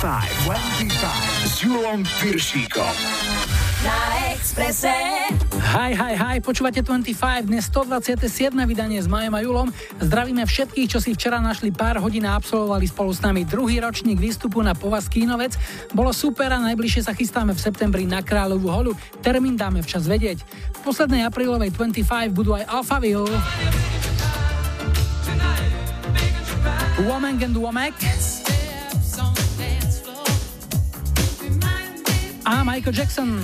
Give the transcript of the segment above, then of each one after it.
25, 25 s Julom Piršíkom. Na Exprese. Hi, hi, hi, počúvate 25, dnes 127. vydanie s Majom a Julom. Zdravíme všetkých, čo si včera našli pár hodín a absolvovali spolu s nami druhý ročník výstupu na Povaz Kínovec. Bolo super a najbližšie sa chystáme v septembri na Kráľovú holu. Termín dáme včas vedieť. V poslednej aprílovej 25 budú aj Alphaville. Woman and Womack. A Michael Jackson.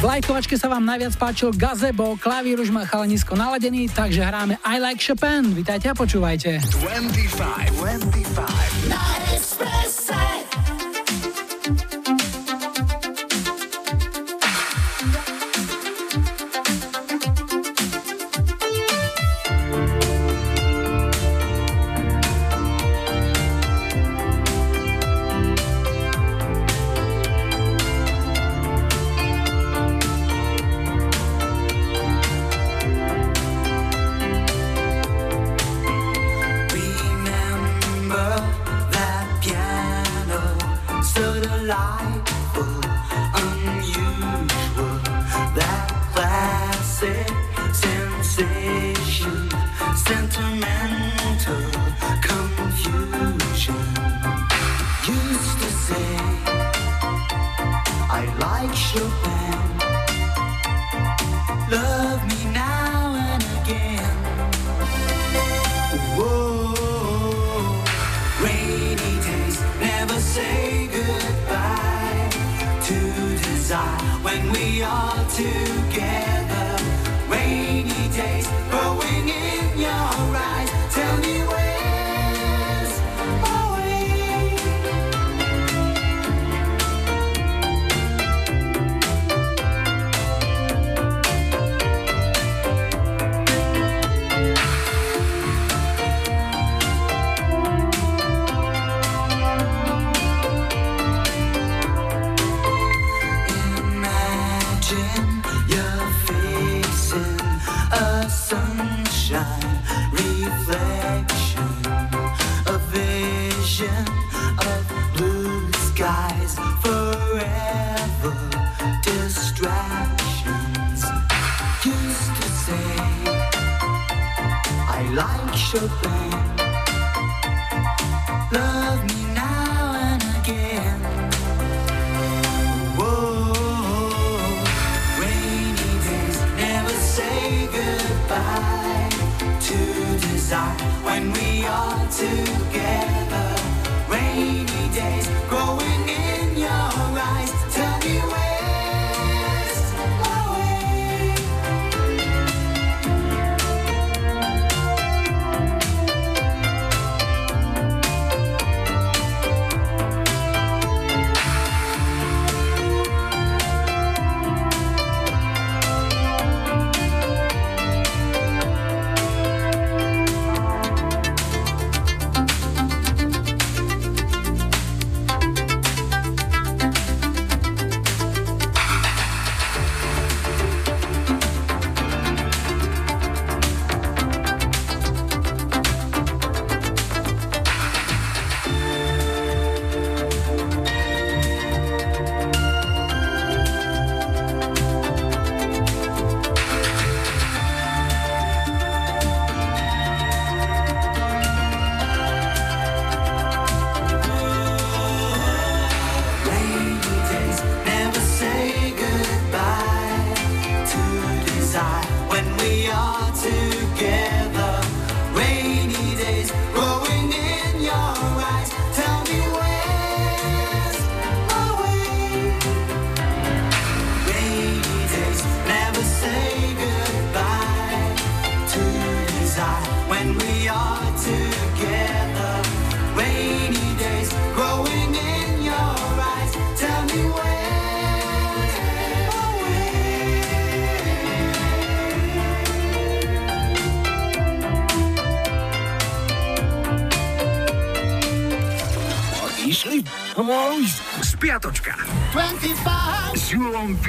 V lajkovačke sa vám najviac páčil Gazebo, klavír už má chalanisko naladený, takže hráme I Like Chopin. Vítajte a počúvajte. 25, 25.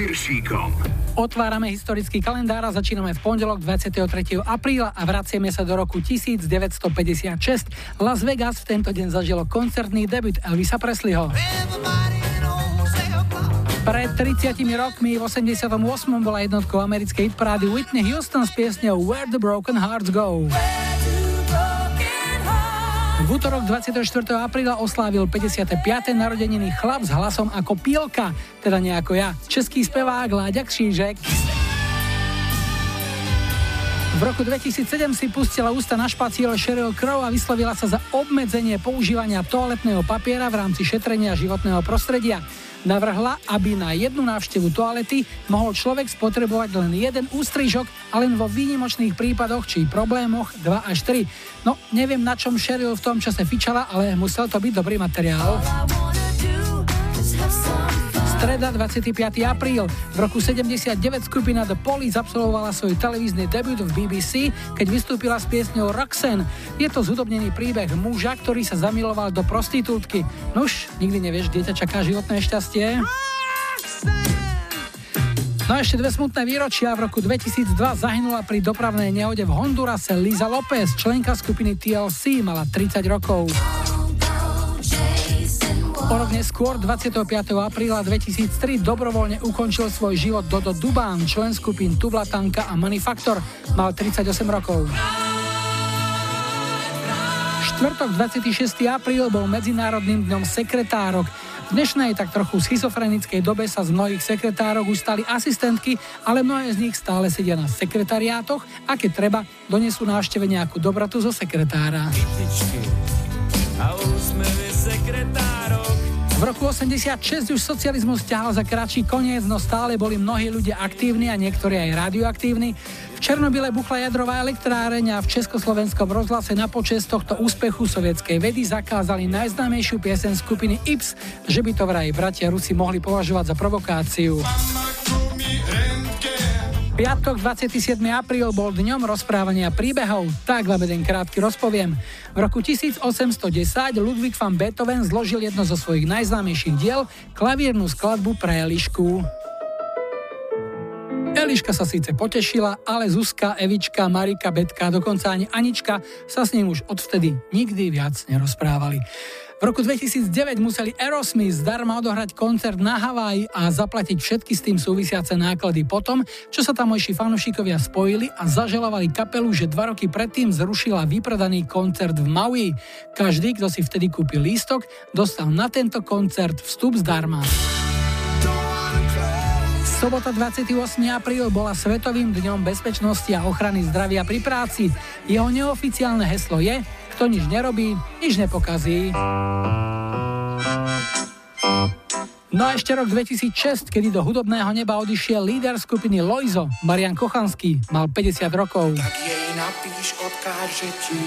Piršíkom. Otvárame historický kalendár a začíname v pondelok 23. apríla a vraciame sa do roku 1956. Las Vegas v tento deň zažilo koncertný debut Elvisa Presleyho. Pred 30 rokmi v 88. bola jednotkou americkej hitparády Whitney Houston s piesňou Where the Broken Hearts Go. V útorok 24. apríla oslávil 55. narodeniny chlap s hlasom ako Pielka, teda nejako ja, český spevák Láďa Křížek. V roku 2007 si pustila ústa na špacíle Sheryl Crow a vyslovila sa za obmedzenie používania toaletného papiera v rámci šetrenia životného prostredia. Navrhla, aby na jednu návštevu toalety mohol človek spotrebovať len jeden ústrižok a len vo výnimočných prípadoch či problémoch 2 až 3. No, neviem na čom Sheryl v tom čase fičala, ale musel to byť dobrý materiál. Streda 25. apríl. V roku 79 skupina The Police absolvovala svoj televízny debut v BBC, keď vystúpila s piesňou Roxanne. Je to zhudobnený príbeh muža, ktorý sa zamiloval do prostitútky. Nuž, nikdy nevieš, kde ťa čaká životné šťastie. No a ešte dve smutné výročia. V roku 2002 zahynula pri dopravnej nehode v Hondurase Liza López, členka skupiny TLC, mala 30 rokov. O rok neskôr, 25. apríla 2003, dobrovoľne ukončil svoj život Dodo Dubán, člen skupín Tublatanka a Manufaktor. Mal 38 rokov. Štvrtok 26. apríl bol Medzinárodným dňom sekretárok. V dnešnej tak trochu schizofrenickej dobe sa z mnohých sekretárok už stali asistentky, ale mnohé z nich stále sedia na sekretariátoch a keď treba, donesú návšteve nejakú dobrotu zo sekretára. A sekretárok v roku 86 už socializmus ťahal za kratší koniec, no stále boli mnohí ľudia aktívni a niektorí aj radioaktívni. V Černobyle buchla jadrová elektráreň a v Československom rozhlase na počest tohto úspechu sovietskej vedy zakázali najznámejšiu piesen skupiny Ips, že by to vraj bratia Rusi mohli považovať za provokáciu. Piatok 27. apríl bol dňom rozprávania príbehov, tak vám jeden krátky rozpoviem. V roku 1810 Ludwig van Beethoven zložil jedno zo svojich najznámejších diel, klavírnu skladbu pre Elišku. Eliška sa síce potešila, ale Zuzka, Evička, Marika, Betka, dokonca ani Anička sa s ním už odvtedy nikdy viac nerozprávali. V roku 2009 museli Aerosmith zdarma odohrať koncert na Havaji a zaplatiť všetky s tým súvisiace náklady potom, čo sa tamojší fanúšikovia spojili a zaželovali kapelu, že dva roky predtým zrušila vypredaný koncert v Maui. Každý, kto si vtedy kúpil lístok, dostal na tento koncert vstup zdarma. Sobota 28. apríl bola Svetovým dňom bezpečnosti a ochrany zdravia pri práci. Jeho neoficiálne heslo je kto nič nerobí, nič nepokazí. No a ešte rok 2006, kedy do hudobného neba odišiel líder skupiny Loizo, Marian Kochanský, mal 50 rokov. Tak jej napíš, odkáže ti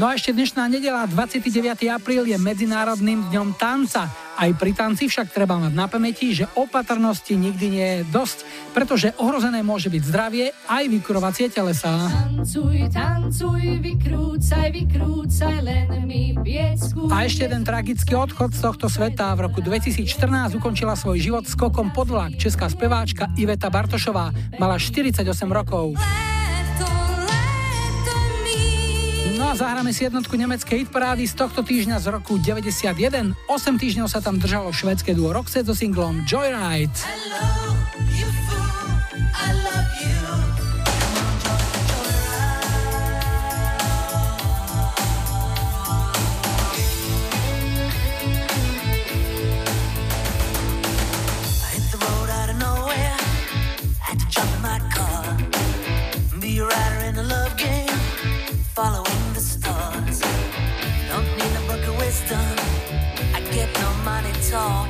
No a ešte dnešná nedela, 29. apríl je Medzinárodným dňom tanca. Aj pri tanci však treba mať na pamäti, že opatrnosti nikdy nie je dosť, pretože ohrozené môže byť zdravie aj vykurovacie telesa. Tancuj, tancuj, vykrúcaj, vykrúcaj, len mi piecku. A ešte jeden tragický odchod z tohto sveta. V roku 2014 ukončila svoj život skokom pod vlak česká speváčka Iveta Bartošová. Mala 48 rokov. No a zahráme si jednotku nemeckej hitparády z tohto týždňa z roku 91. 8 týždňov sa tam držalo švedské duo Roxette so singlom Joyride. Rider song.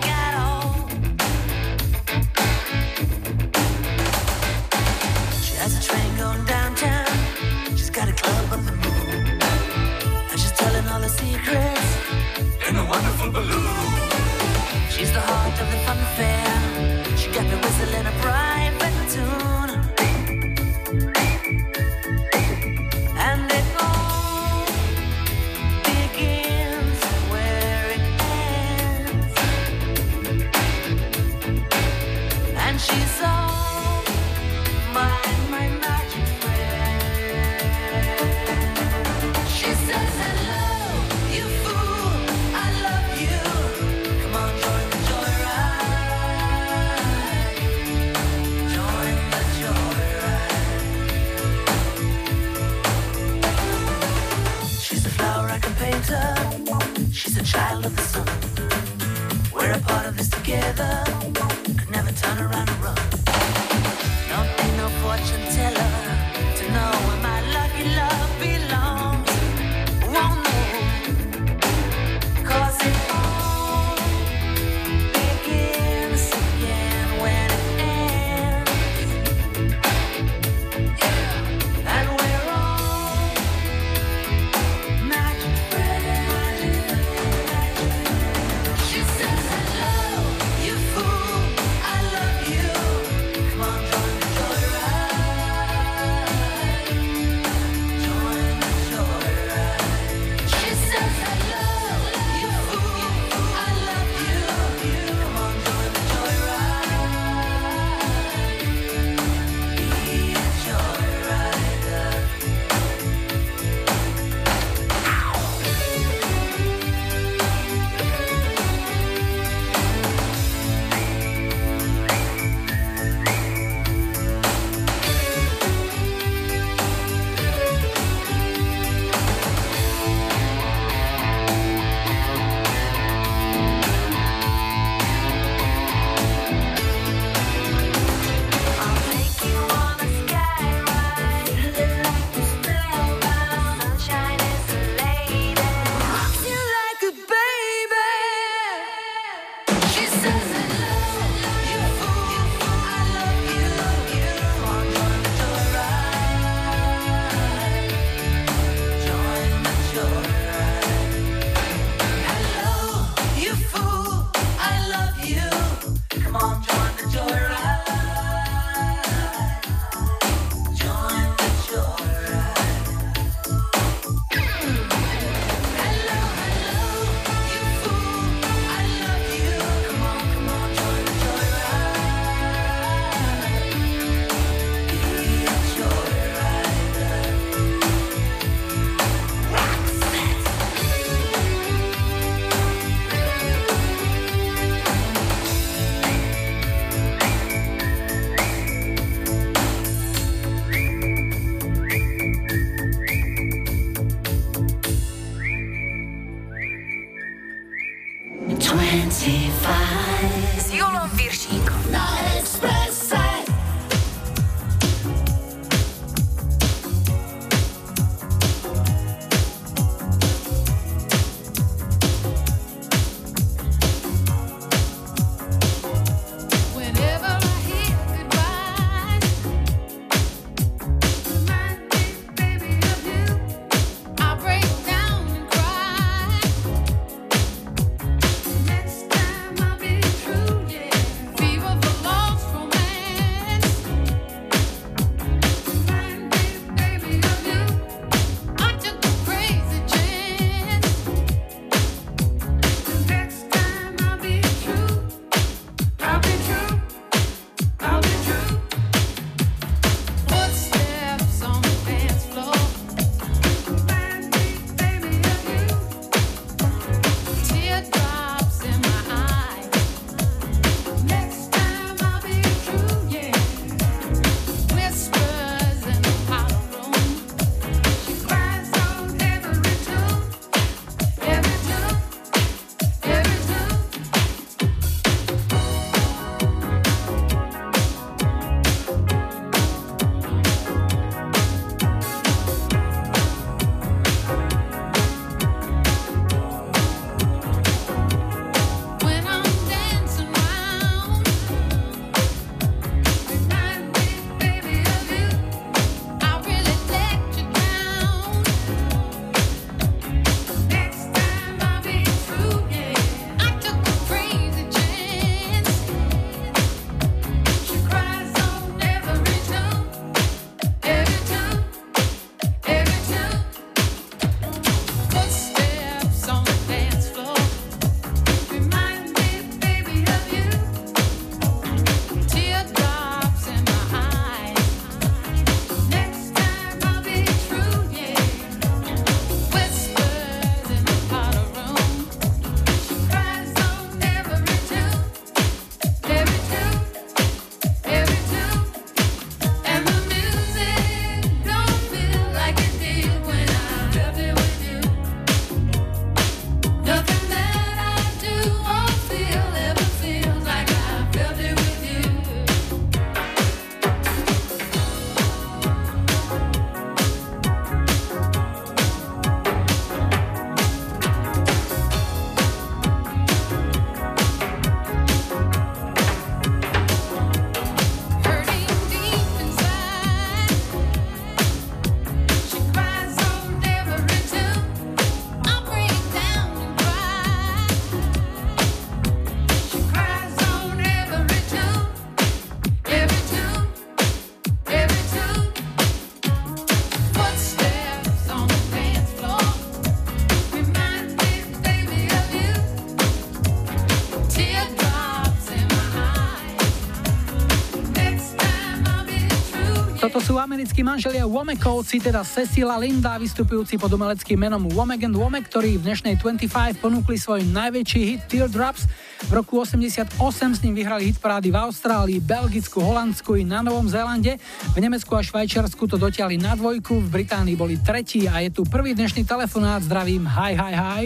Americkí manželia Womekovci, teda Cecila Linda, vystupujúci pod umeleckým menom Womek and Womek, ktorí v dnešnej 25 ponúkli svoj najväčší hit Teardrops. V roku 88 s ním vyhrali hit parády v Austrálii, Belgicku, Holandsku i na Novom Zélande. V Nemecku a Švajčiarsku to dotiahli na dvojku, v Británii boli tretí a je tu prvý dnešný telefonát. Zdravím, hi, hi, hi.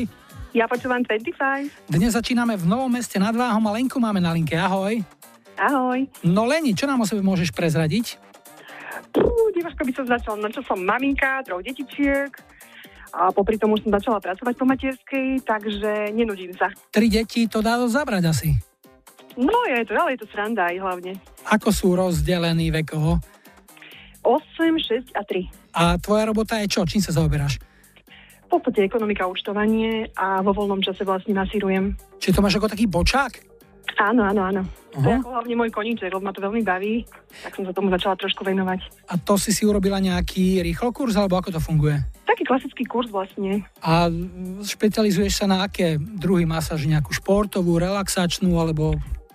Ja počúvam 25. Dnes začíname v Novom meste nad Váhom a Lenku máme na linke. Ahoj. Ahoj. No Leni, čo nám o sebe môžeš prezradiť? Som začala, no čo som maminka, troch detičiek a popri tom už som začala pracovať po materskej, takže nenudím sa. Tri deti to dá zabrať asi. No je to, ale je to sranda aj hlavne. Ako sú rozdelení vekovo? 8, 6 a 3. A tvoja robota je čo? Čím sa zaoberáš? V podstate ekonomika, účtovanie a vo voľnom čase vlastne nasírujem. Či to máš ako taký bočák? Áno, áno, áno. Uh-huh. To je ako hlavne môj koníček, lebo ma to veľmi baví, tak som sa tomu začala trošku venovať. A to si si urobila nejaký rýchlo kurz, alebo ako to funguje? Taký klasický kurz vlastne. A špecializuješ sa na aké druhy masáž? Nejakú športovú, relaxačnú, alebo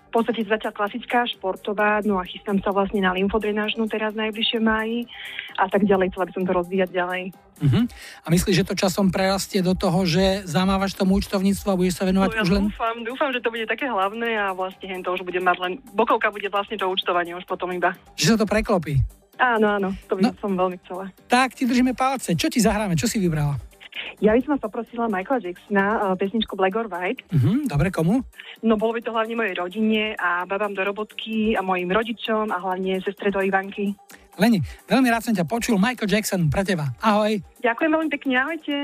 v podstate začala klasická športová, no a chystám sa vlastne na lymfodrenážnu teraz najbližšie máji a tak ďalej, chcela by som to rozvíjať ďalej. Uh-huh. A myslíš, že to časom prerastie do toho, že zamávaš tomu účtovníctvu a budeš sa venovať no, ja už len... Dúfam, dúfam, že to bude také hlavné a vlastne hen to už bude mať len... Bokovka bude vlastne to účtovanie už potom iba. Že sa to preklopí. Áno, áno, to by no, som veľmi chcela. Tak, ti držíme palce. Čo ti zahráme? Čo si vybrala? Ja by som vás poprosila Michaela Jacksona, uh, pesničku Black or White. Uh-huh, dobre, komu? No bolo by to hlavne mojej rodine a babám do robotky a mojim rodičom a hlavne sestre do Ivanky. Leni, veľmi rád som ťa počul. Michael Jackson pre teba. Ahoj. Ďakujem veľmi pekne, ahojte.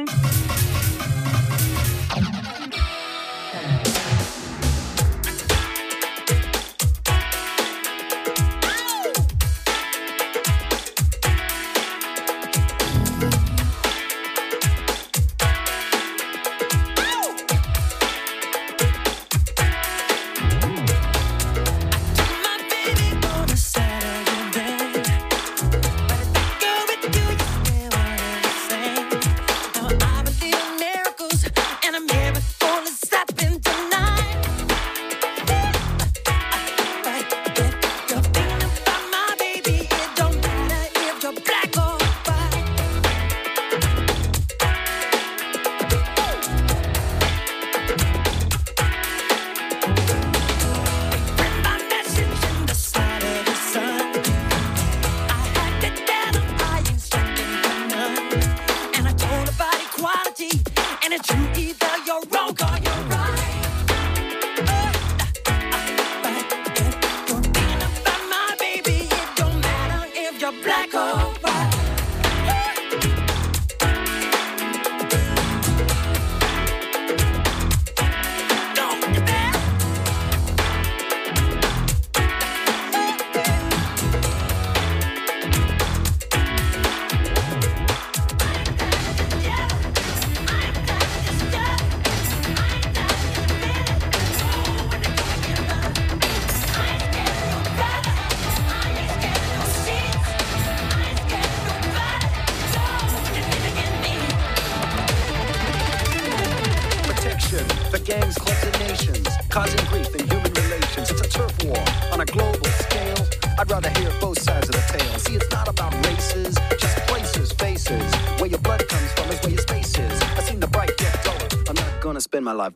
my life.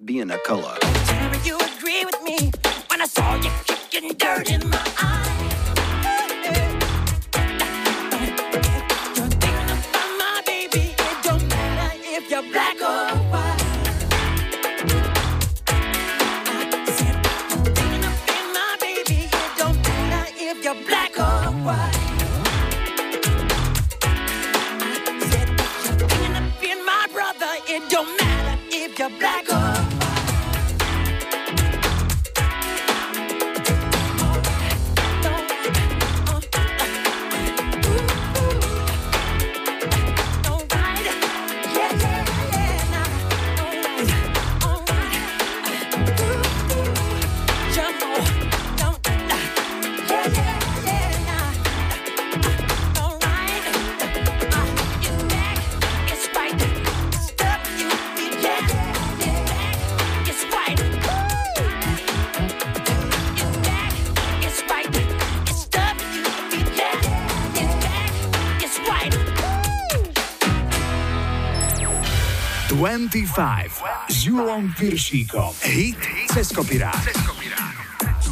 25 s Julom Piršíkom. Hit cez kopirát.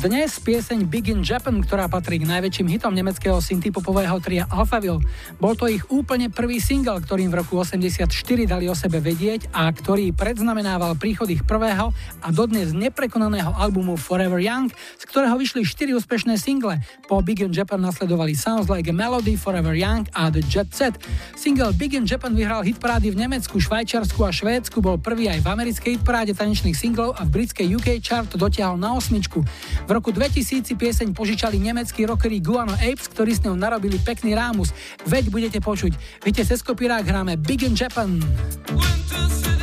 Dnes pieseň Big in Japan, ktorá patrí k najväčším hitom nemeckého synthpopového tria Alphaville. Bol to ich úplne prvý single, ktorým v roku 84 dali o sebe vedieť a ktorý predznamenával príchod ich prvého a dodnes neprekonaného albumu Forever Young, ktorého vyšli 4 úspešné single. Po Big in Japan nasledovali Sounds Like a Melody, Forever Young a The Jet Set. Single Big in Japan vyhral hitparády v Nemecku, Švajčiarsku a Švédsku, bol prvý aj v americkej hitparáde tanečných singlov a v britskej UK chart dotiahol na osmičku. V roku 2000 si pieseň požičali nemeckí rockery Guano Apes, ktorí s ňou narobili pekný rámus. Veď budete počuť. Víte, cez kopírák hráme Big in Japan. Winter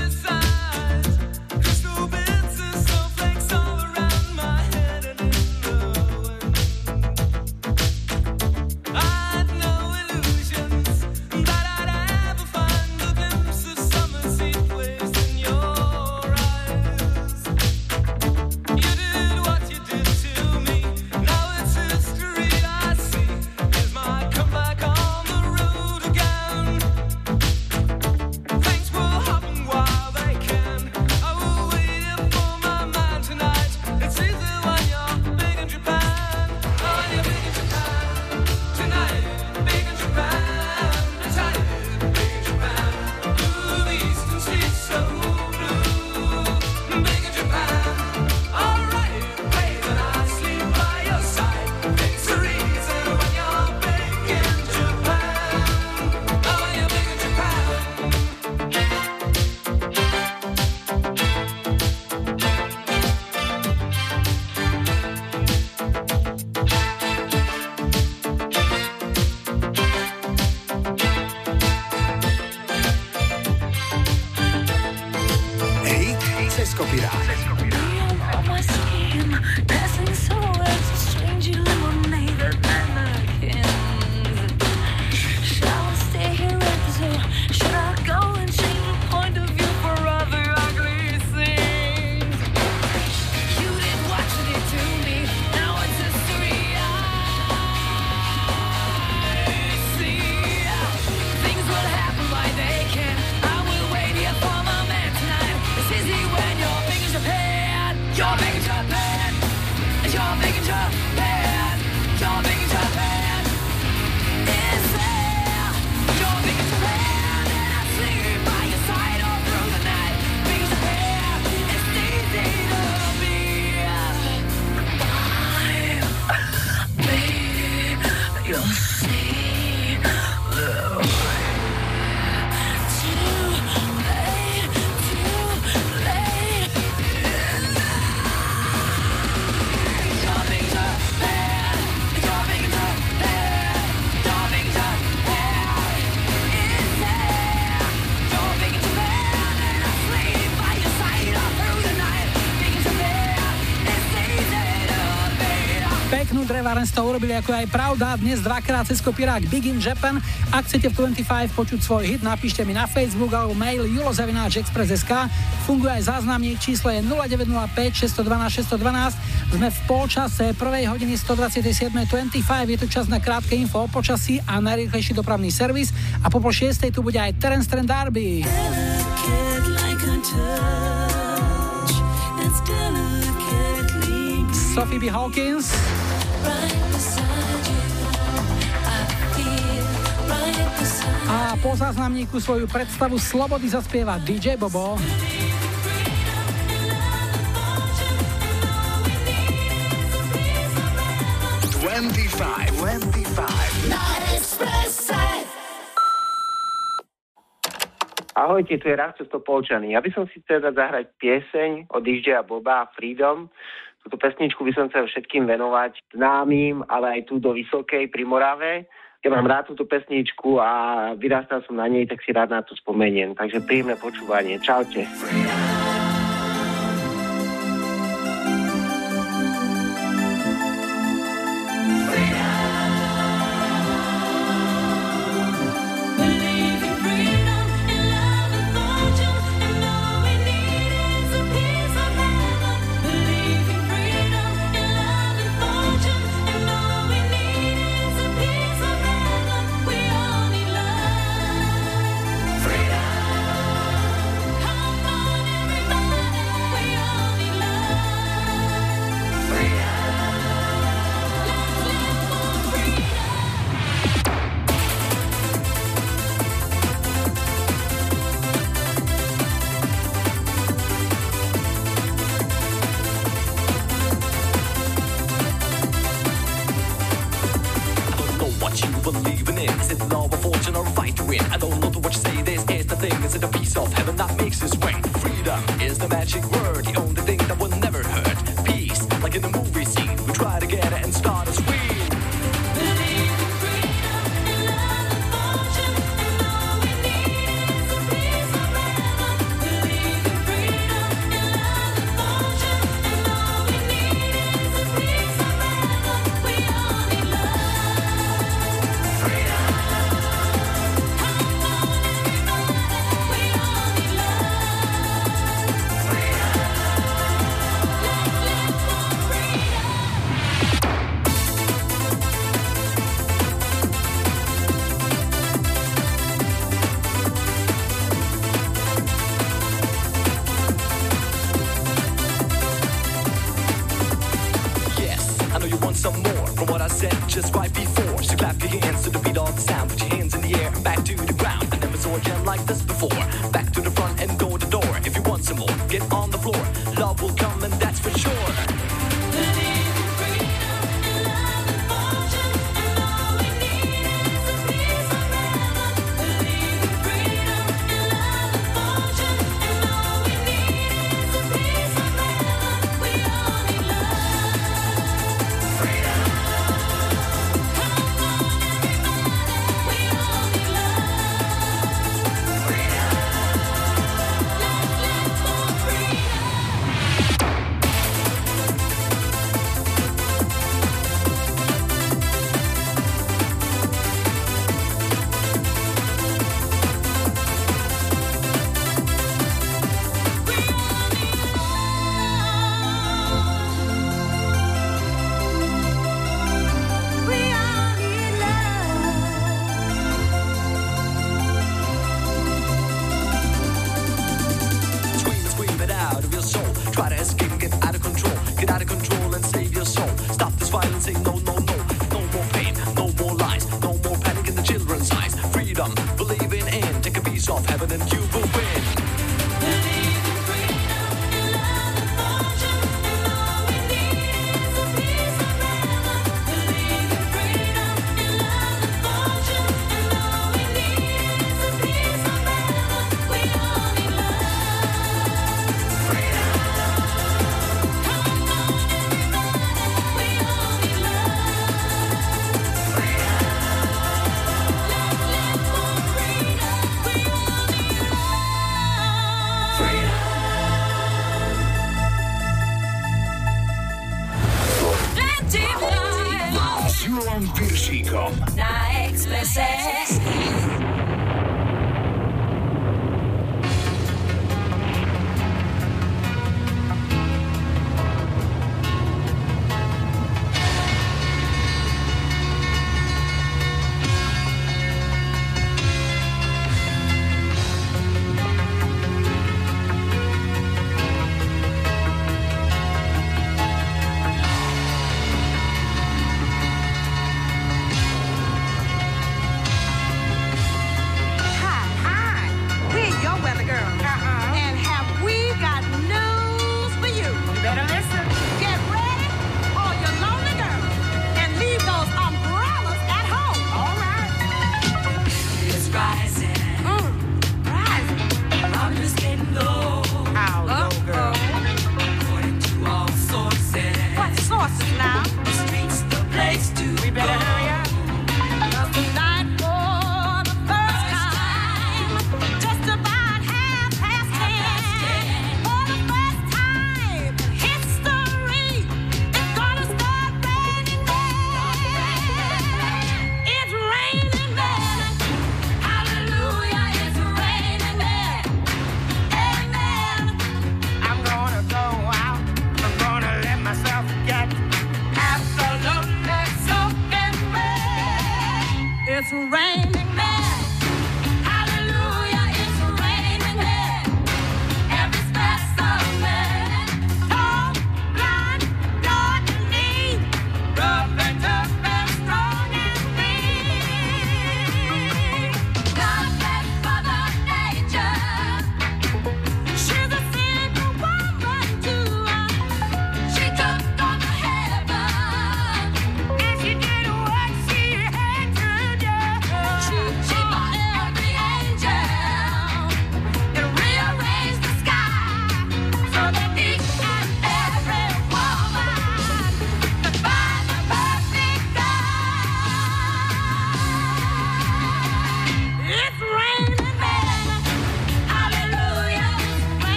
Toho urobili ako aj pravda. Dnes dvakrát cez kopírák Big in Japan. Ak chcete v 25 počuť svoj hit, napíšte mi na Facebook alebo mail julozavináčexpress.sk. Funguje aj záznamník, číslo je 0905 612 612. Sme v polčase prvej hodiny 127. 25. Je tu čas na krátke info o počasí a najrýchlejší dopravný servis. A po pol 6. tu bude aj Terence Trend Darby. Sophie B. Hawkins. A po záznamníku svoju predstavu Slobody zaspieva DJ Bobo. Ahojte, tu je Rasto Stopolčaný. Ja by som si teda zahrať pieseň od DJ Boba Freedom. Túto pesničku by som chcel všetkým venovať známym, ale aj tu do Vysokej pri Morave. Ja mám rád túto pesničku a vyrastal som na nej, tak si rád na to spomeniem. Takže príjemné počúvanie. Čaute. Freedom.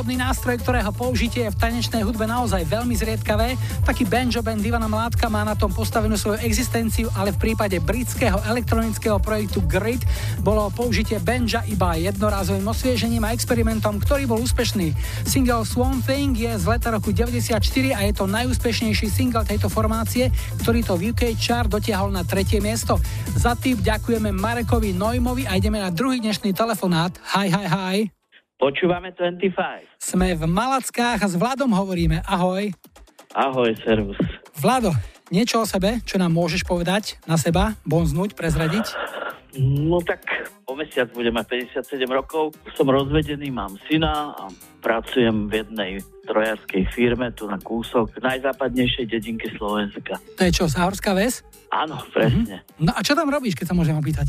Hudobný nástroj, ktorého použitie je v tanečnej hudbe naozaj veľmi zriedkavé. Taký banjo band Ivana Mládka má na tom postavenú svoju existenciu, ale v prípade britského elektronického projektu Grid bolo použitie banja iba jednorázovým osviežením a experimentom, ktorý bol úspešný. Single Swamp Thing je z leta roku 94 a je to najúspešnejší single tejto formácie, ktorý to v UK chart dotiahol na tretie miesto. Za tým ďakujeme Marekovi Nojmovi a ideme na druhý dnešný telefonát. Hi, hi, hi. Počúvame 25. Sme v Malackách a s Vladom hovoríme. Ahoj. Ahoj, servus. Vlado, niečo o sebe, čo nám môžeš povedať na seba, bonznúť, prezradiť? No tak o mesiac budem mať 57 rokov. Som rozvedený, mám syna a pracujem v jednej trojárskej firme tu na kúsok najzápadnejšej dedinky Slovenska. To je čo, Záhorská ves? Áno, presne. Mm-hmm. No a čo tam robíš, keď sa môžem opýtať?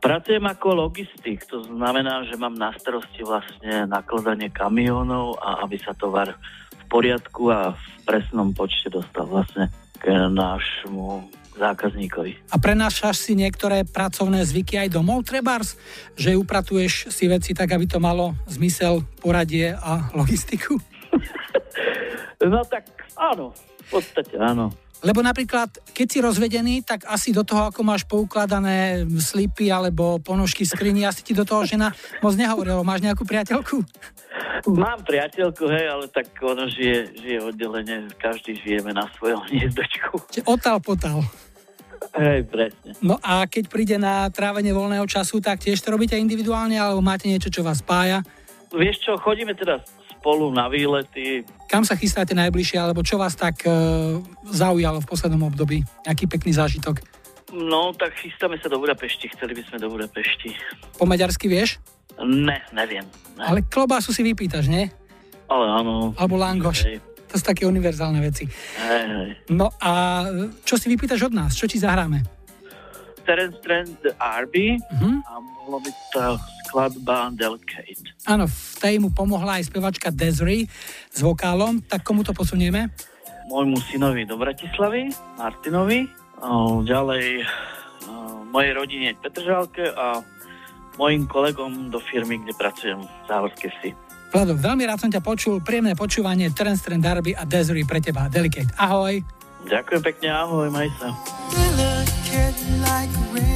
Pracujem ako logistik, to znamená, že mám na starosti vlastne nakladanie kamionov a aby sa tovar v poriadku a v presnom počte dostal vlastne k nášmu zákazníkovi. A prenášaš si niektoré pracovné zvyky aj domov, trebárs? Že upratuješ si veci tak, aby to malo zmysel, poradie a logistiku? no tak áno, v podstate áno. Lebo napríklad, keď si rozvedený, tak asi do toho, ako máš poukladané slipy alebo ponožky skrini, asi ti do toho žena moc nehovorilo. Máš nejakú priateľku? Mám priateľku, hej, ale tak ono žije, žije oddelenie, každý žijeme na svojom hniezdočku. Otal potal. Hej, presne. No a keď príde na trávenie voľného času, tak tiež to robíte individuálne, alebo máte niečo, čo vás spája? Vieš čo, chodíme teda spolu na výlety. Kam sa chystáte najbližšie, alebo čo vás tak e, zaujalo v poslednom období? Aký pekný zážitok? No, tak chystáme sa do Budapešti, chceli by sme do Budapešti. Po maďarsky vieš? Ne, neviem. Ne. Ale klobásu si vypýtaš, nie? Ale áno. Alebo langoš. Hej. To sú také univerzálne veci. Hej, hej. No a čo si vypýtaš od nás? Čo ti zahráme? Terence Trend Arby uh-huh. a bolo by to skladba Delicate. Áno, v tej mu pomohla aj spevačka Desiree s vokálom, tak komu to posunieme? Môjmu synovi do Bratislavy, Martinovi, ďalej mojej rodine Petržálke a mojim kolegom do firmy, kde pracujem v Záhorskej vsi. Vlado, veľmi rád som ťa počul, príjemné počúvanie Terence Trend Darby a Desiree pre teba. Delicate, ahoj. Ďakujem pekne, ahoj, maj sa. Delicate like rain,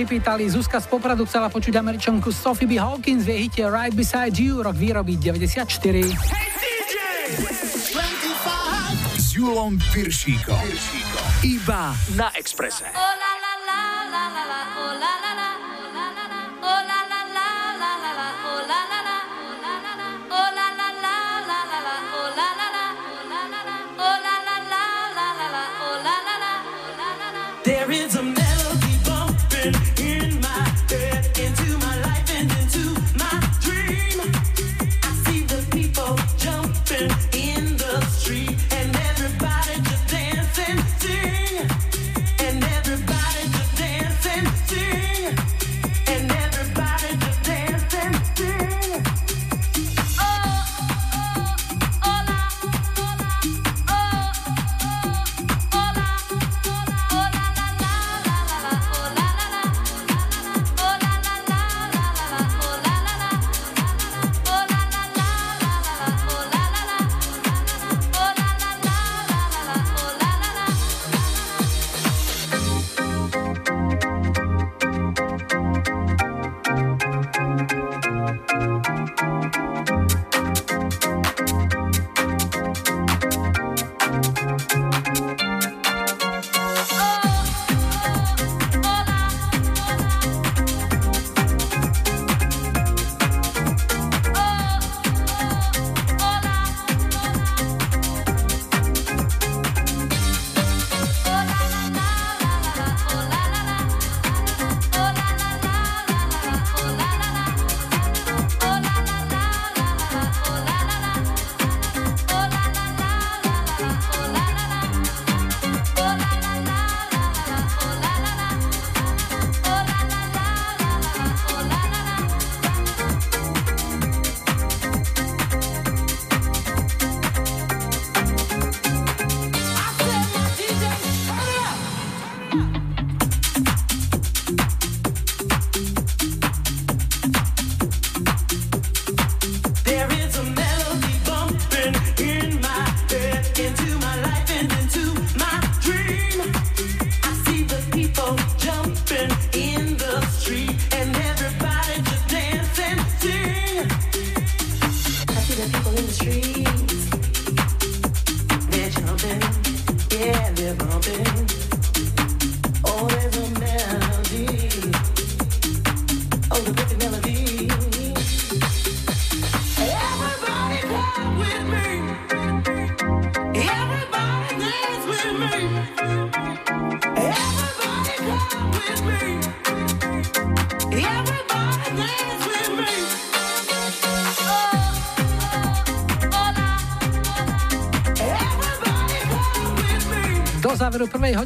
vypýtali. Zuzka z Popradu chcela počuť američanku Sophie B. Hawkins v jej hite Right Beside You, rok výroby 94. Hey, s Julom Piršíkom. Iba na Exprese.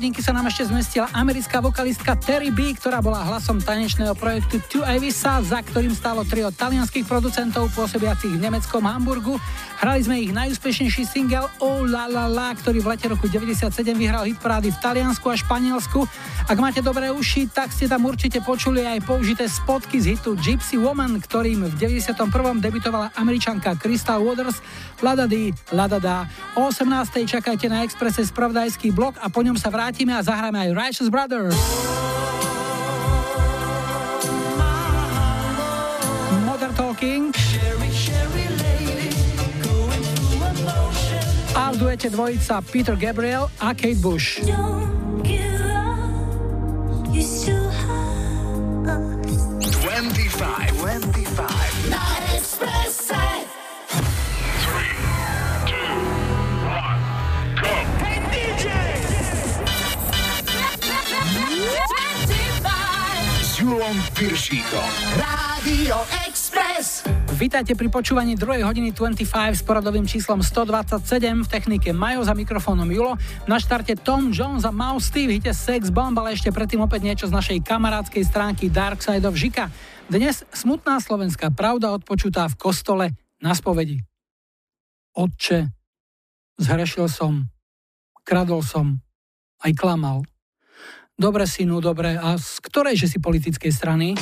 Hodinky sa nám ešte zmestila americká vokalistka Terry B, ktorá bola hlasom tanečného projektu Tu Avisa, za ktorým stálo trio talianských producentov pôsobiacich v nemeckom Hamburgu. Hrali sme ich najúspešnejší single Oh La La La, ktorý v lete roku 97 vyhral hitparády v Taliansku a Španielsku. Ak máte dobré uši, tak ste tam určite počuli aj použité spotky z hitu Gypsy Woman, ktorým v 91. debutovala američanka Crystal Waters Lada Di, Lada Da. O 18. čakajte na Expresse spravodajský blok a po ňom sa vrátime a zahráme aj Righteous Brothers. Modern Talking. A v duete dvojica Peter Gabriel a Kate Bush. S Julom Piršíkom. Radio Express. Vítajte pri počúvaní 2. hodiny 25 s poradovým číslom 127 v technike Majo za mikrofónom Julo. Na štarte Tom Jones a Mouse Steve hite Sex Bomb, ale ešte predtým opäť niečo z našej kamarádskej stránky Dark Side of Žika. Dnes smutná slovenská pravda odpočutá v kostole na spovedi. Otče, zhrešil som, kradol som, aj klamal. Dobre, synu, dobre. A z ktorej že si politickej strany?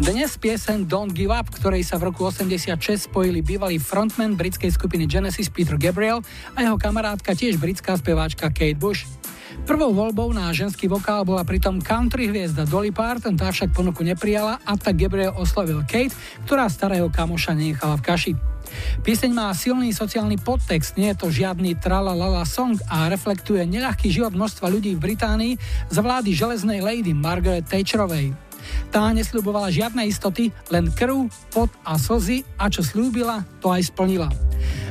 Dnes piesen Don't Give Up, ktorej sa v roku 86 spojili bývalý frontman britskej skupiny Genesis Peter Gabriel a jeho kamarátka tiež britská speváčka Kate Bush. Prvou voľbou na ženský vokál bola pritom country hviezda Dolly Parton, tá však ponuku neprijala a tak Gabriel oslovil Kate, ktorá starého kamoša nenechala v kaši. Pieseň má silný sociálny podtext, nie je to žiadny tralalala song a reflektuje neľahký život množstva ľudí v Británii za vlády železnej lady Margaret Thatcherovej. Tá nesľubovala žiadne istoty, len krv, pot a slzy a čo slúbila, to aj splnila.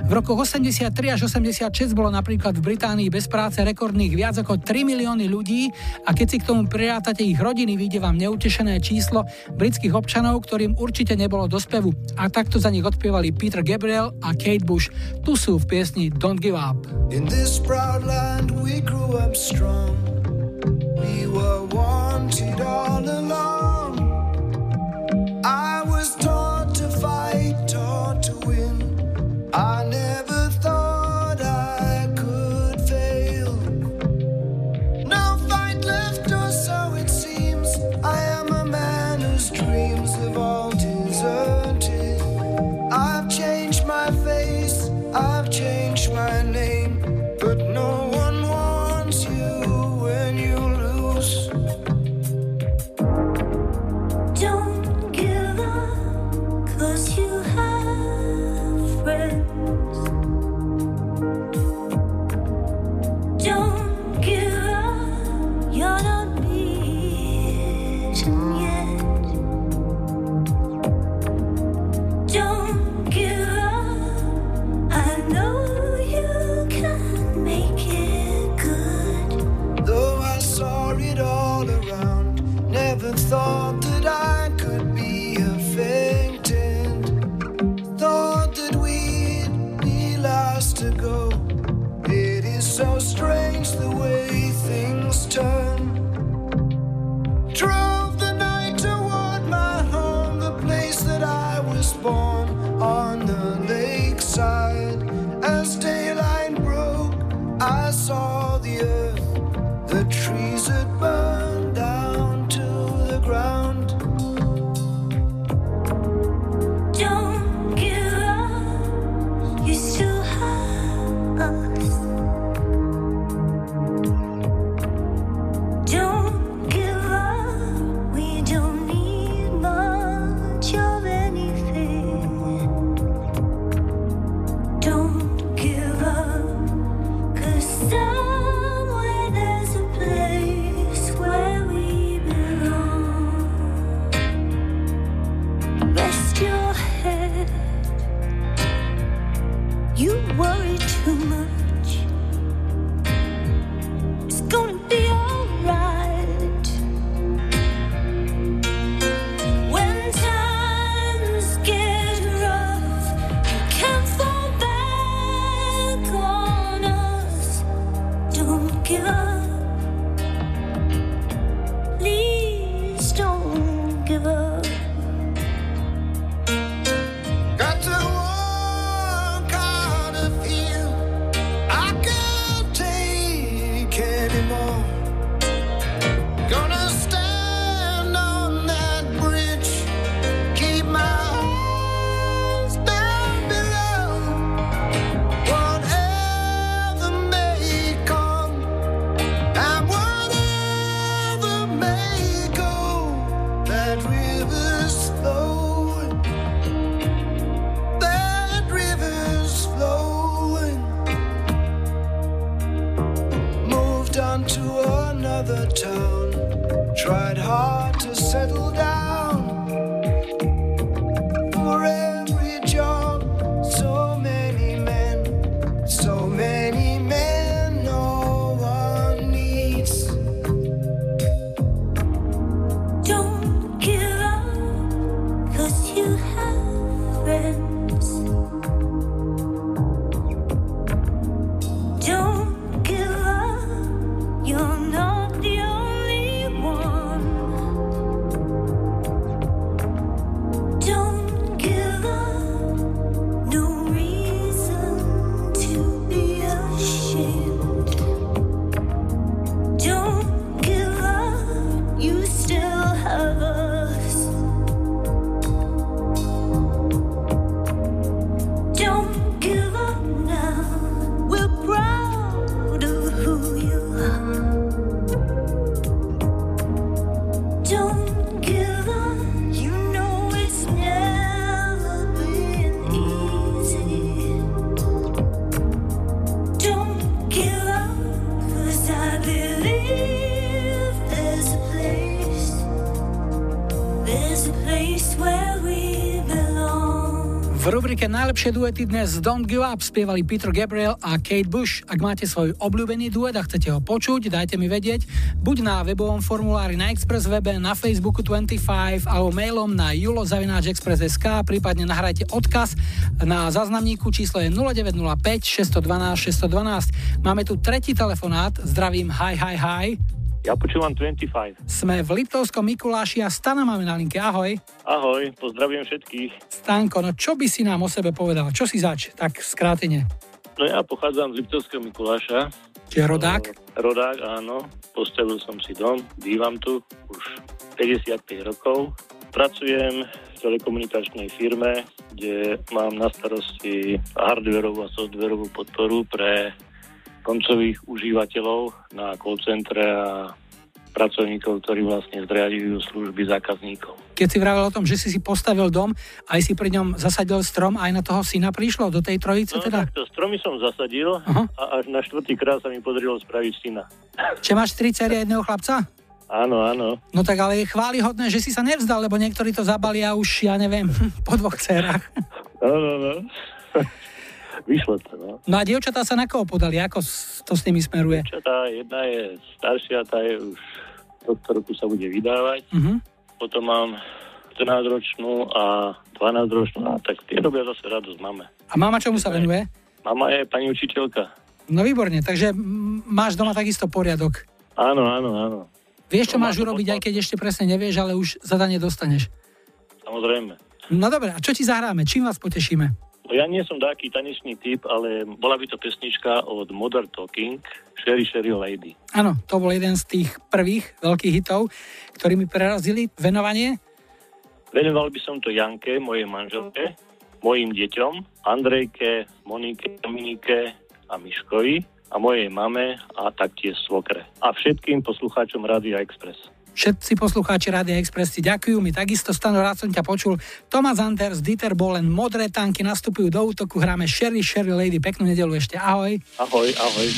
V rokoch 83 až 86 bolo napríklad v Británii bez práce rekordných viac ako 3 milióny ľudí a keď si k tomu prirátate ich rodiny, vyjde vám neutešené číslo britských občanov, ktorým určite nebolo do spevu. A takto za nich odpievali Peter Gabriel a Kate Bush. Tu sú v piesni Don't Give Up. In this proud land we grew up strong. We were wanted all another time. Najlepšie duety dnes Don't Give Up spievali Peter Gabriel a Kate Bush. Ak máte svoj obľúbený duet a chcete ho počuť, dajte mi vedieť. Buď na webovom formulári na Express webe, na Facebooku 25 alebo mailom na julozavináčexpress.sk, prípadne nahrajte odkaz na záznamníku číslo je 0905 612 612. Máme tu tretí telefonát. Zdravím, hi, hi, hi. Ja počúvam 25. Sme v Liptovskom Mikuláši a Stana máme na linke. Ahoj. Ahoj, pozdravujem všetkých. Stanko, no čo by si nám o sebe povedal? Čo si zač? Tak skrátene. No ja pochádzam z Liptovského Mikuláša. Čiže rodák? Rodák, áno. Postavil som si dom, bývam tu už 55 rokov. Pracujem v telekomunikačnej firme, kde mám na starosti hardwareovú a softwareovú podporu pre koncových užívateľov na call centre a pracovníkov, ktorí vlastne zriadujú služby zákazníkov. Keď si vravel o tom, že si si postavil dom, aj si pri ňom zasadil strom, aj na toho syna prišlo do tej trojice No, teda? takto stromy som zasadil Aha. a až na štvrtý krát sa mi podarilo spraviť syna. Čiže máš tri cery a jedného chlapca? Áno, áno. No tak ale je chválihodné, že si sa nevzdal, lebo niektorí to zabalia už, ja neviem, po dvoch cerách. No, no, no. Vyšlo to, no. No a dievčatá sa na koho podali? Ako to s nimi smeruje? Tá jedna je staršia, tá je už tohto roku sa bude vydávať. Mhm. Potom mám 14-ročnú a 12-ročnú, a tak tie robia zase radosť máme. A mama čomu sa venuje? Mama je pani učiteľka. No výborne, takže máš doma takisto poriadok. Áno, áno, áno. Vieš, čo No, máš urobiť, aj keď ešte presne nevieš, ale už zadanie dostaneš. Samozrejme. No dobre, a čo ti zahráme? Čím vás potešíme? Ja nie som taký tanečný typ, ale bola by to pesnička od Modern Talking, Sherry Sherry Lady. Áno, to bol jeden z tých prvých veľkých hitov, ktorí mi prerazili venovanie. Venoval by som to Janke, mojej manželke, mojim deťom, Andrejke, Monike, Dominike a Miškovi a mojej mame a taktiež svokre. A všetkým poslucháčom Rádia Express. Všetci poslucháči Rádia Express ti ďakujú, mi takisto stano, rád som ťa počul. Thomas Anders, Dieter Bohlen, modré tanky nastupujú do útoku, hráme Sherry, Sherry Lady, peknú nedelu ešte, ahoj. Ahoj, ahoj.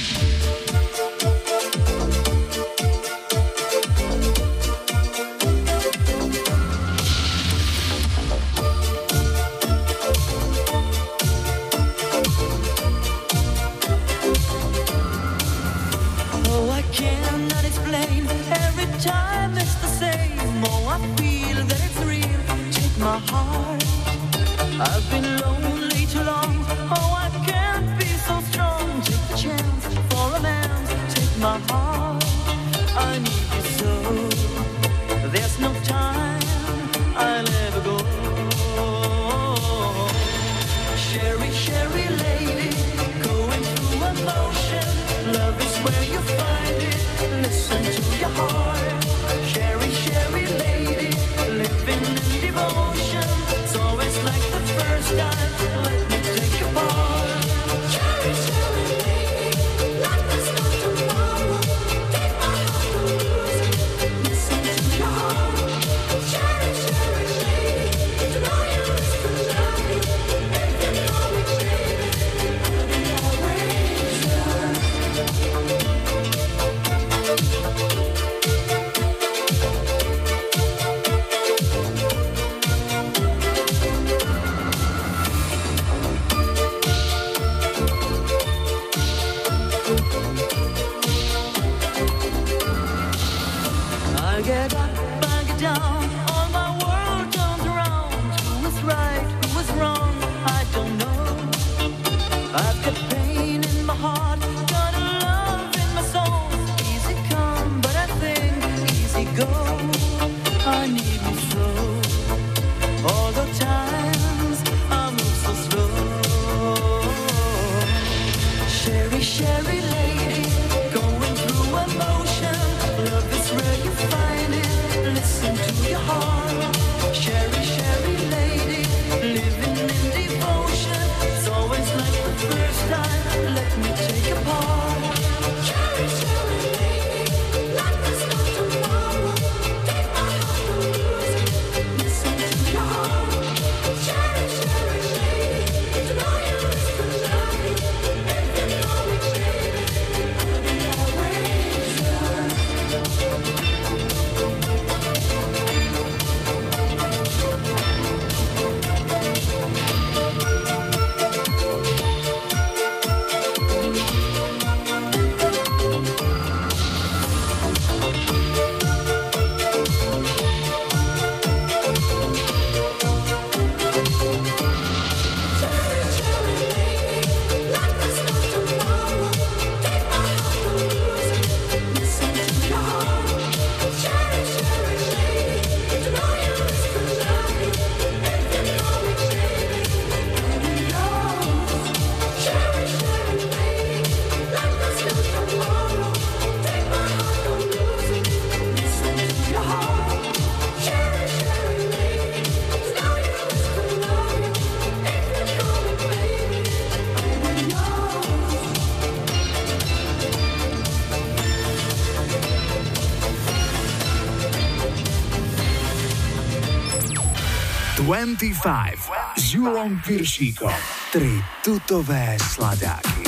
25 s Julom Piršíkom. Tri tutové sladáky.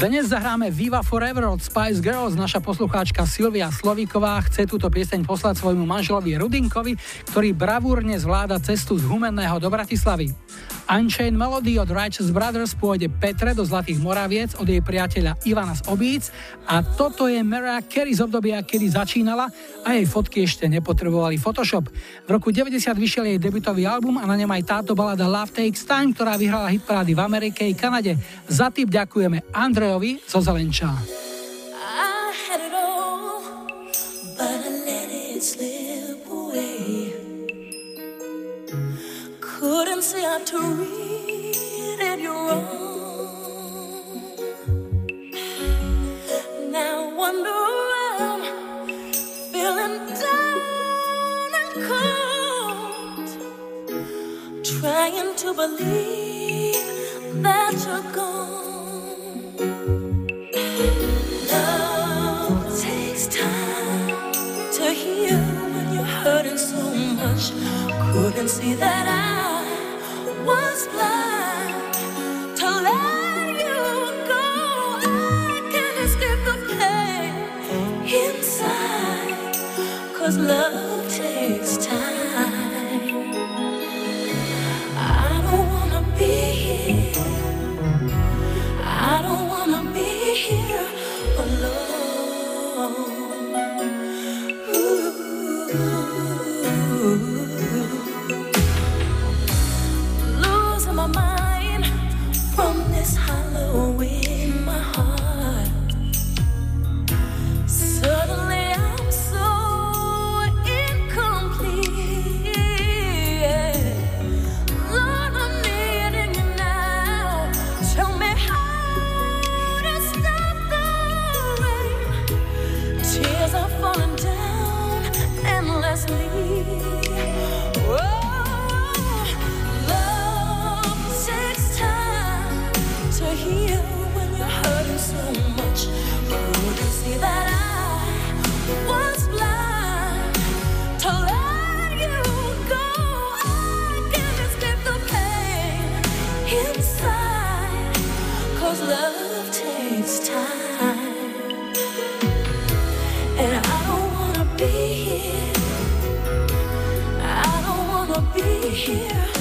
Dnes zahráme Viva Forever od Spice Girls. Naša poslucháčka Silvia Slovíková chce túto pieseň poslať svojmu manželovi Rudinkovi, ktorý bravúrne zvláda cestu z Humenného do Bratislavy. Unchained Melody od Righteous Brothers pôjde Petre do Zlatých Moraviec od jej priateľa Ivana z Obíc a toto je Mariah Carey z obdobia, kedy začínala a jej fotky ešte nepotrebovali Photoshop. V roku 90 vyšiel jej debutový album a na ňom aj táto balada Love Takes Time, ktorá vyhrala hitparády v Amerike i Kanade. Za tip ďakujeme Andrejovi zo Zelenča. Couldn't see how to read it wrong. Now I wander around, feeling down and cold, trying to believe that you're gone. So much. Couldn't see that I was blind to let you go. I can't escape the pain inside, cause love takes don't wanna be here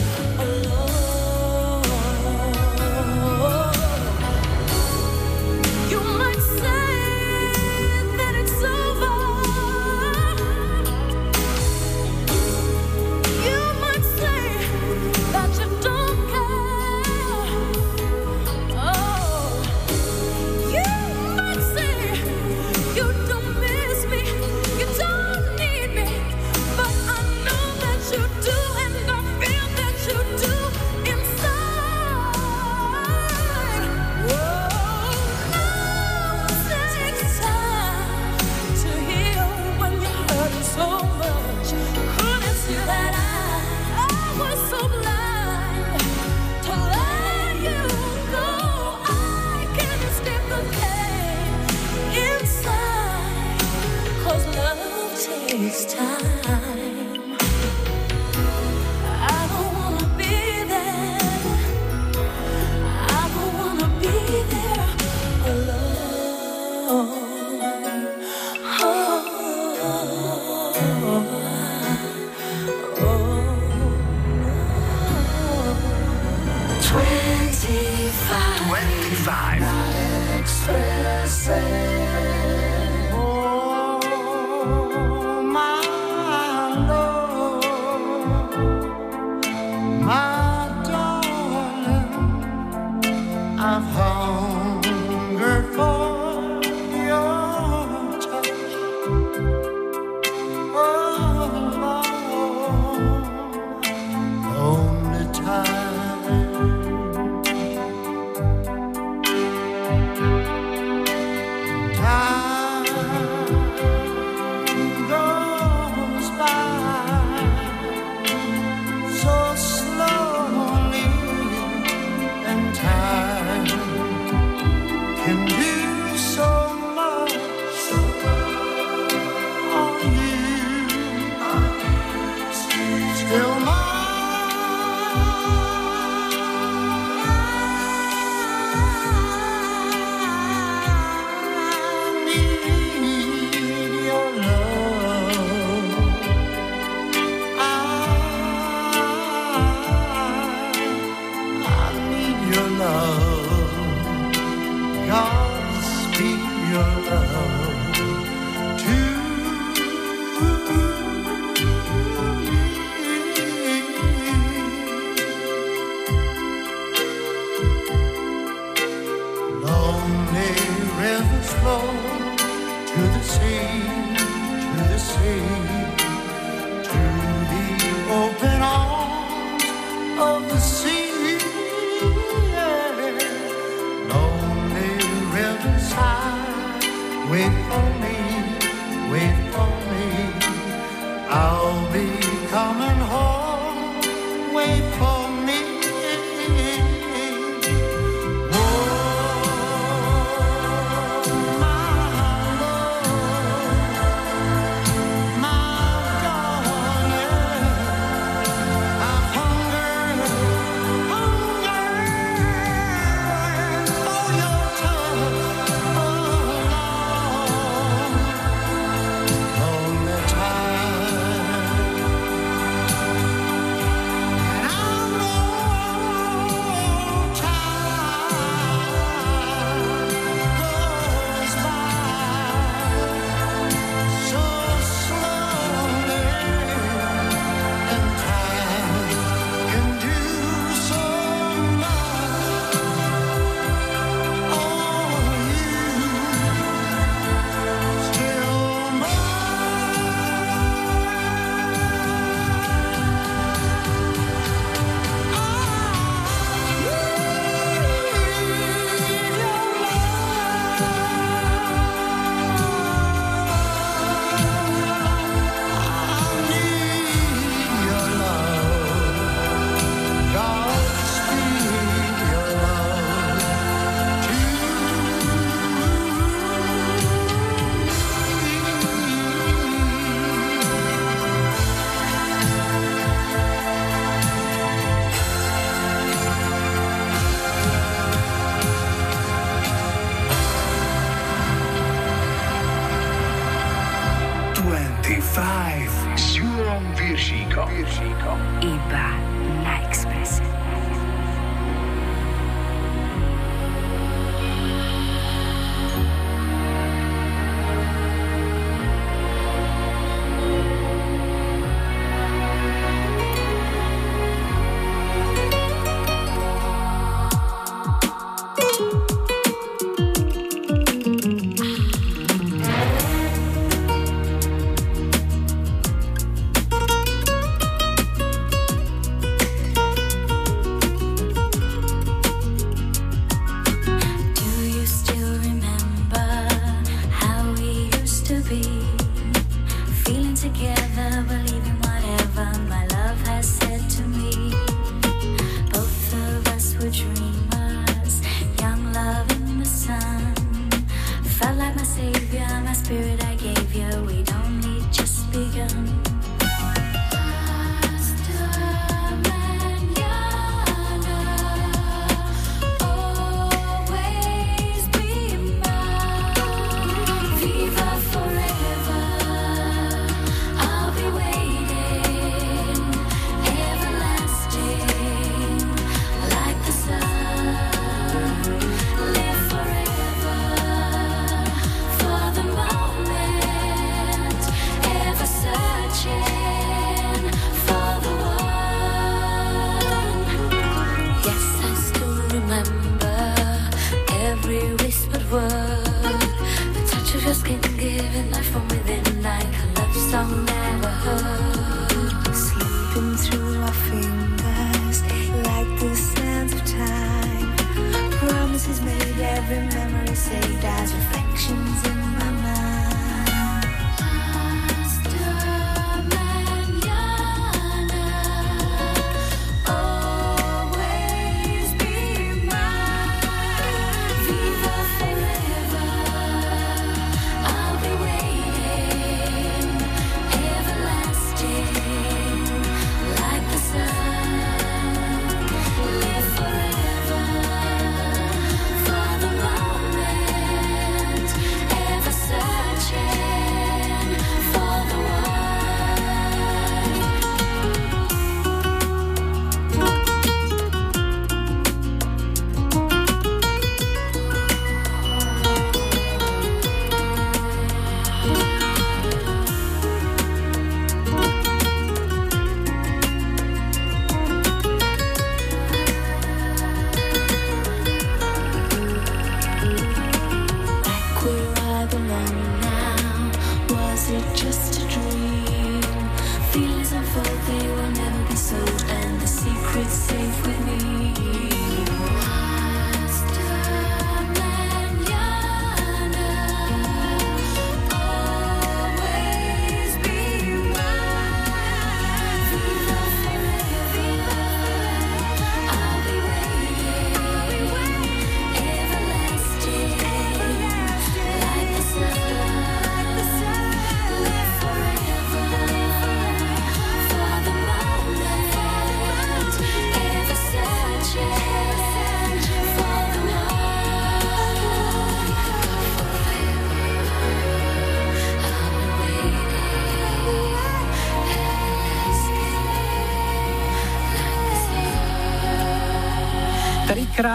Dance with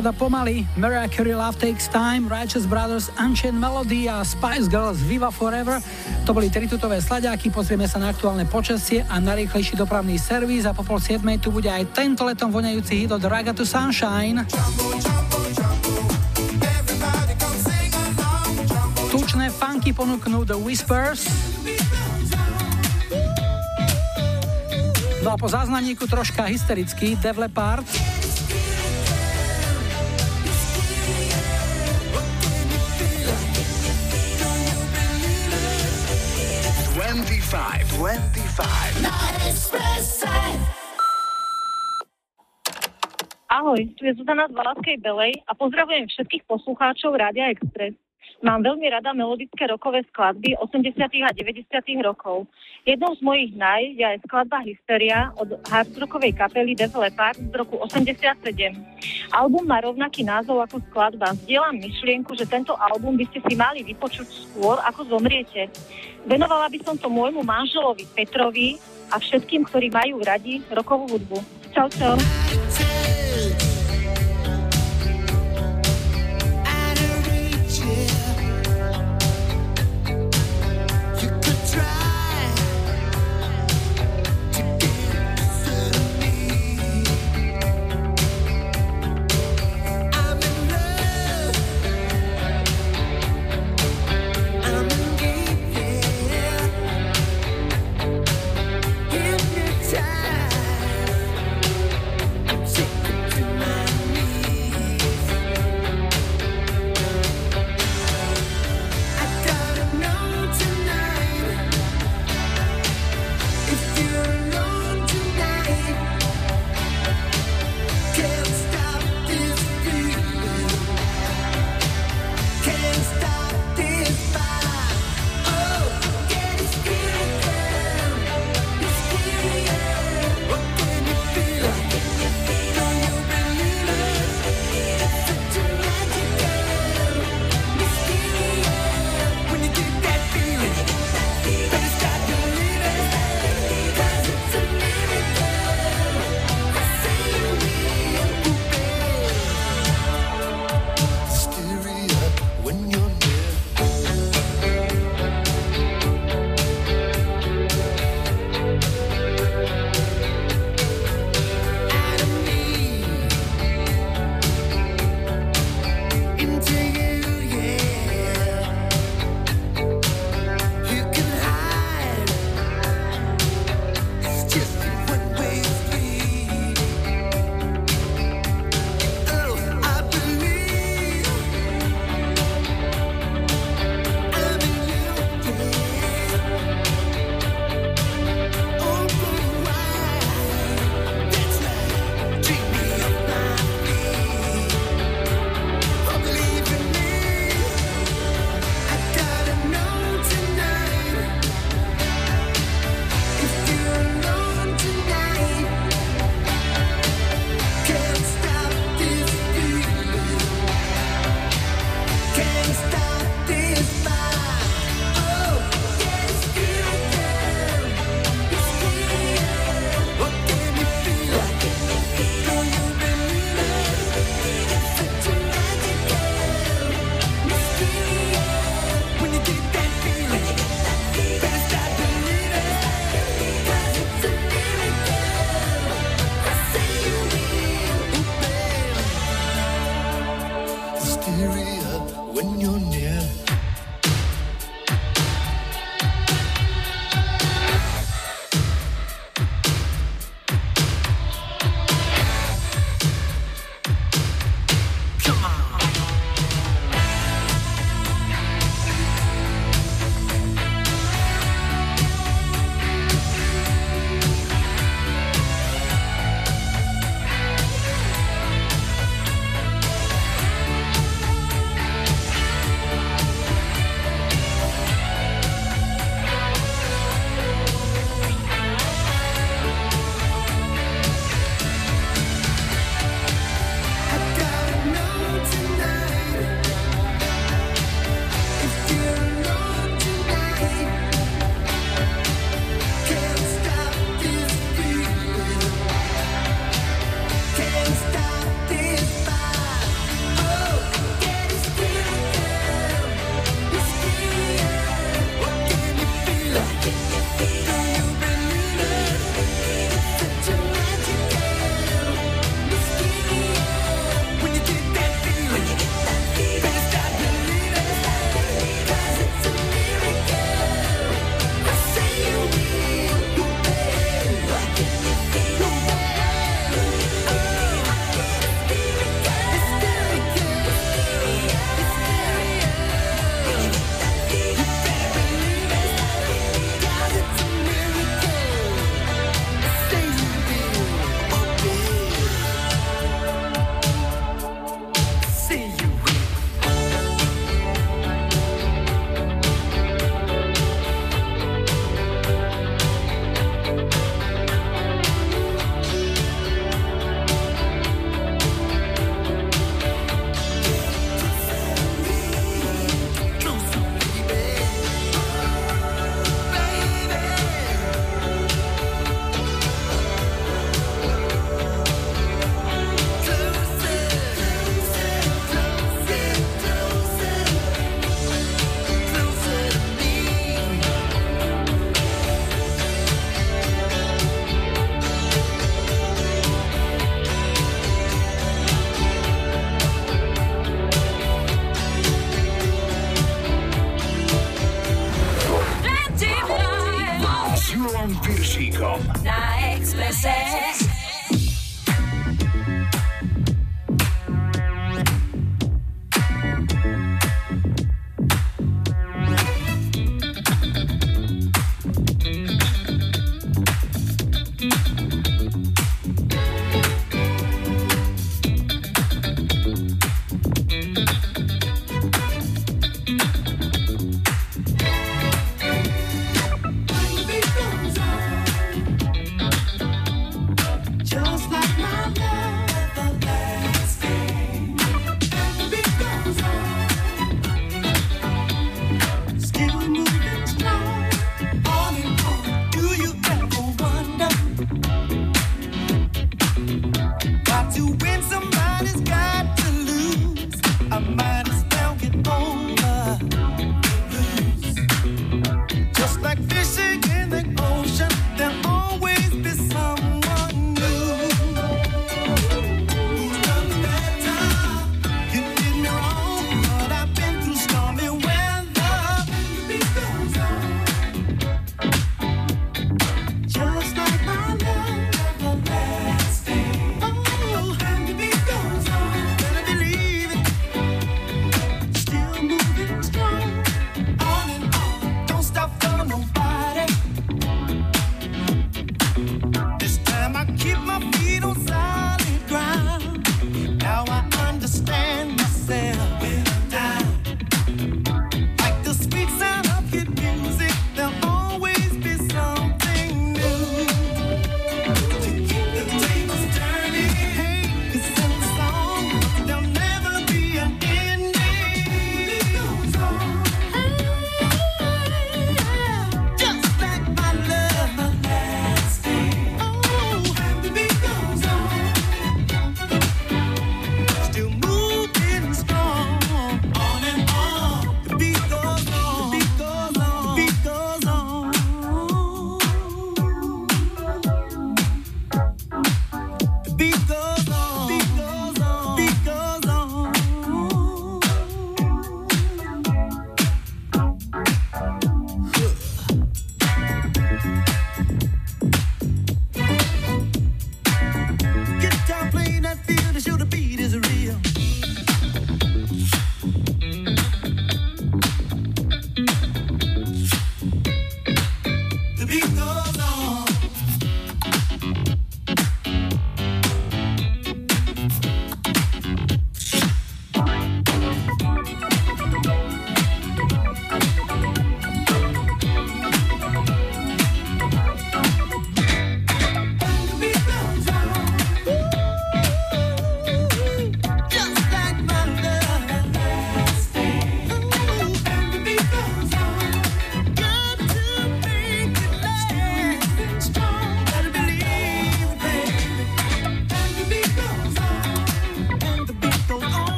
Tentokrát a pomaly Mariah Love Takes Time, Righteous Brothers, Unchained Melody a Spice Girls Viva Forever. To boli tritutové slaďáky, pozrieme sa na aktuálne počasie a na rýchlejší dopravný servis a po pol siedmej tu bude aj tento letom voňajúci hit od Raga to Sunshine. Tučné funky ponúknú The Whispers. No a po záznaníku troška hysterický Def Leppard. Ahoj, Zuzana z Valaskej Belej a pozdravujem všetkých poslucháčov Rádia Express. Mám veľmi rada melodické rokové skladby 80. a 90. rokov. Jednou z mojich naj je aj skladba Hysteria od hardrockovej kapely Def Leppard z roku 87. Album má rovnaký názov ako skladba. Zdieľam myšlienku, že tento album by ste si mali vypočuť skôr, ako zomriete. Venovala by som to môjmu manželovi Petrovi a všetkým, ktorí majú radi rokovú hudbu. Čau, čau.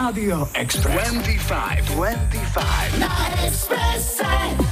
Rádio Express. 25, 25. Na Expresse.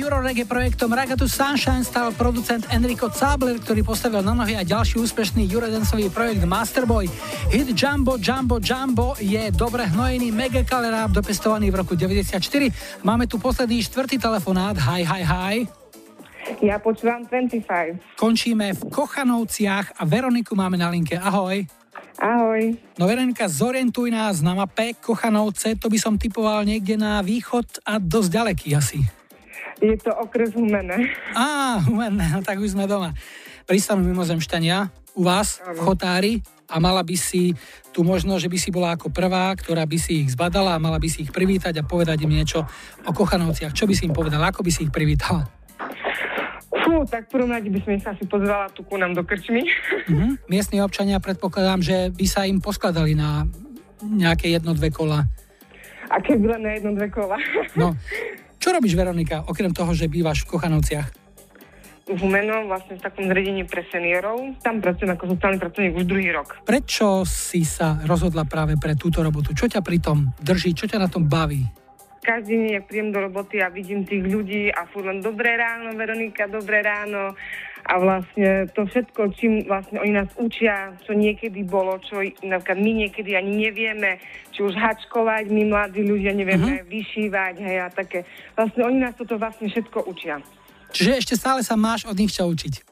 Euroreggae projektom Ragatu Sunshine stal producent Enrico Zabler, ktorý postavil na nohy aj ďalší úspešný Eurodanceový projekt Masterboy. Hit Jumbo Jumbo Jumbo je dobre hnojený mega rap dopestovaný v roku 94. Máme tu posledný štvrtý telefonát. Hi, hi, hi. Ja počúvam 25. Končíme v Kochanovciach a Veroniku máme na linke. Ahoj. Ahoj. No Veronika, zorientuj nás na mape Kochanovce, to by som typoval niekde na východ a dosť ďaleký asi. Je to okres Humené. Á, humenné, no tak už sme doma. Pristanú mimozemšťania u vás v Chotári a mala by si tu možno, že by si bola ako prvá, ktorá by si ich zbadala a mala by si ich privítať a povedať im niečo o Kochanovciach. Čo by si im povedala? Ako by si ich privítala? Fú, tak v prvom rade by som ich asi pozvala tu ku nám do krčmy. Mhm. Miestni občania predpokladám, že by sa im poskladali na nejaké jedno, dve kola. A keby len na jedno, dve kola. No, čo robíš, Veronika, okrem toho, že bývaš v Kochanovciach? V Humeno, vlastne v takom zriadení pre seniorov. Tam pracujem ako sociálny pracovník už druhý rok. Prečo si sa rozhodla práve pre túto robotu? Čo ťa pri tom drží? Čo ťa na tom baví? Každý deň, príjem do roboty a vidím tých ľudí a furt len dobré ráno, Veronika, dobré ráno. A vlastne to všetko, čím vlastne oni nás učia, čo niekedy bolo, čo napríklad my niekedy ani nevieme, či už hačkovať, my mladí ľudia nevieme uh-huh. vyšívať, hej, a také. Vlastne oni nás toto vlastne všetko učia. Čiže ešte stále sa máš od nich čo učiť.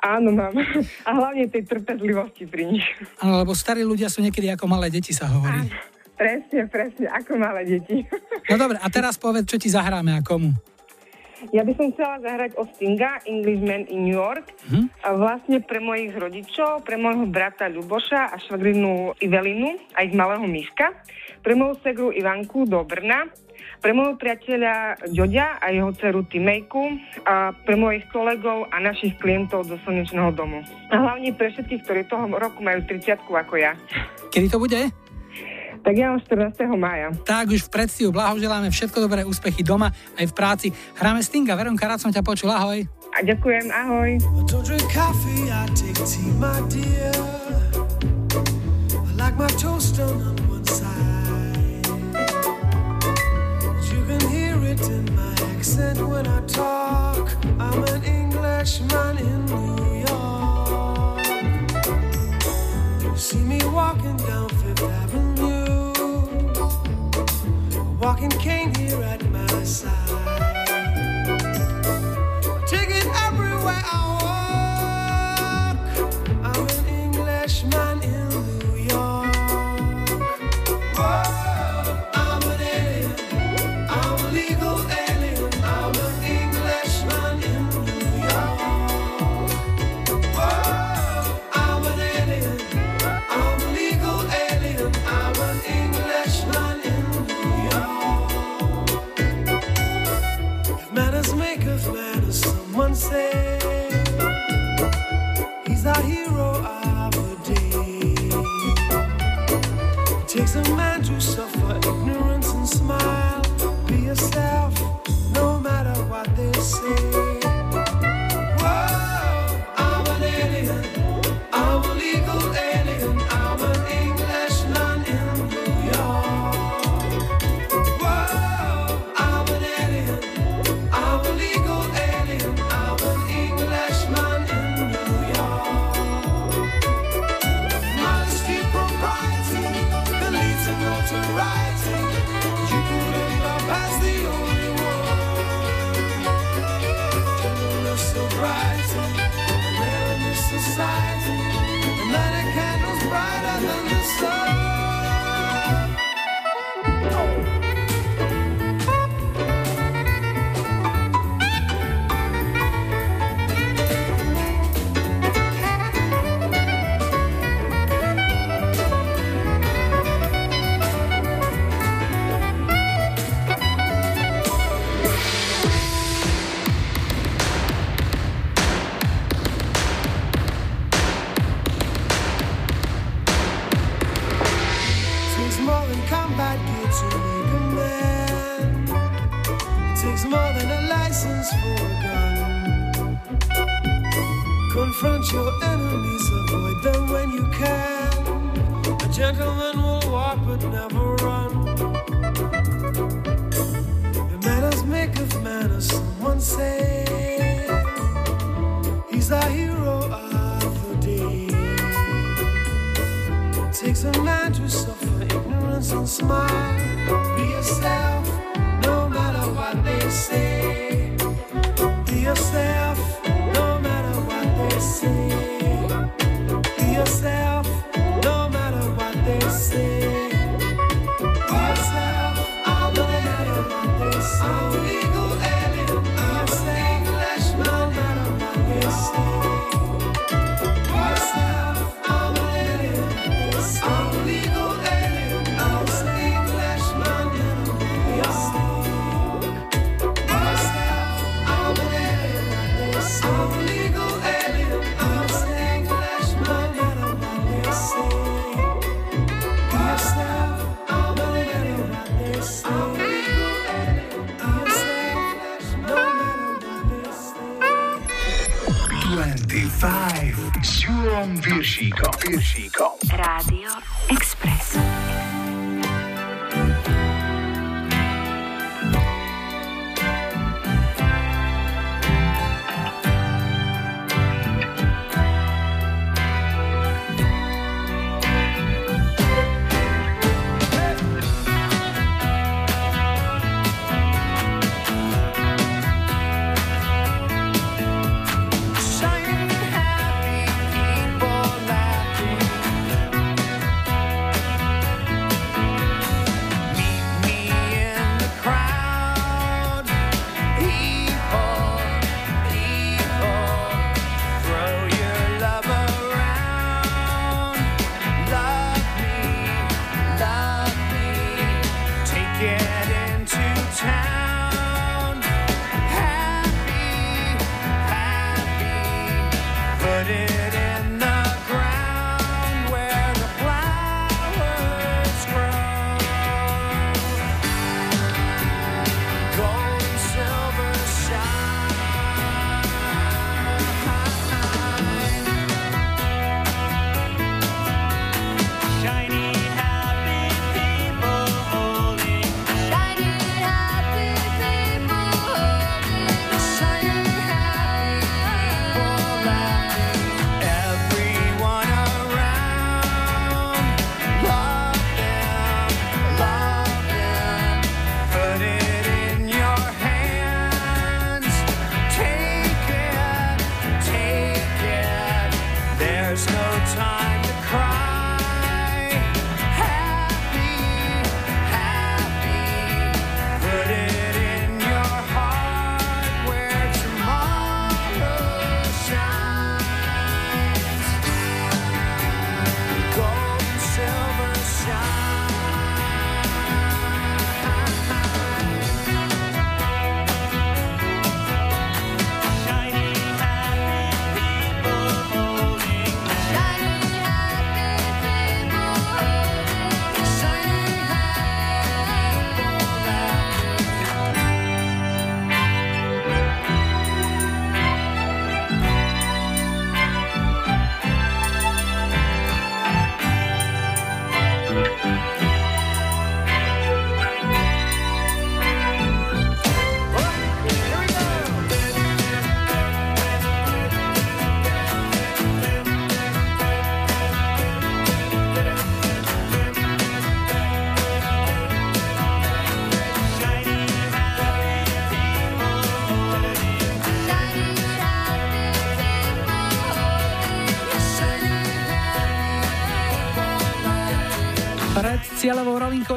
Áno, mám. A hlavne tej trpezlivosti pri nich. Áno, lebo starí ľudia sú niekedy ako malé deti, sa hovorí. Presne, presne, ako malé deti. No dobre, a teraz povedz, čo ti zahráme a komu. Ja by som chcela zahrať o Stinga, Englishman in New York, hm? a vlastne pre mojich rodičov, pre môjho brata Ľuboša a švagrinu Ivelinu a ich malého Miška, pre moju segru Ivanku do Brna, pre môjho priateľa Ďoďa a jeho dceru Timejku a pre mojich kolegov a našich klientov do Slnečného domu. A hlavne pre všetkých, ktorí toho roku majú 30 ako ja. Kedy to bude? Tak ja mám 14. maja. Tak už v predstihu blahoželáme všetko dobré úspechy doma aj v práci. Hráme Stinga, Veronka, rád som ťa počul, ahoj. A ďakujem, ahoj. Like my in my when I talk. I'm an Englishman in New York. See me walking down walking cane here at my side. Ticket everywhere I walk. I'm an Englishman in New York. Whoa. say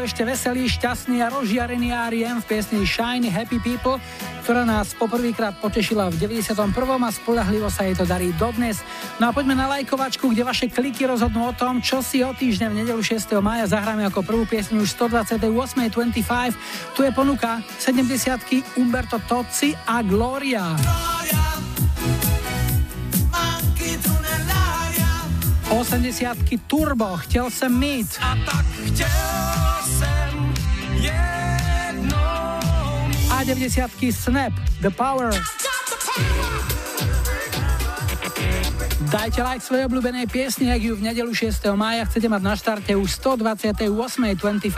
ešte veselý, šťastný a rozžiarený R.E.M. v piesni Shiny Happy People, ktorá nás poprvýkrát potešila v 91. a spolahlivo sa jej to darí dodnes. No a poďme na lajkovačku, kde vaše kliky rozhodnú o tom, čo si o týždeň v nedelu 6. mája zahráme ako prvú piesňu už 128.25. Tu je ponuka 70 Umberto Tozzi a Gloria. Nell'aria 80 Turbo, chtěl jsem mít. A tak chtěl 90 Snap, The Power. Dajte like svojej obľúbenej piesni, ak ju v nedelu 6. mája chcete mať na štarte už 128.25.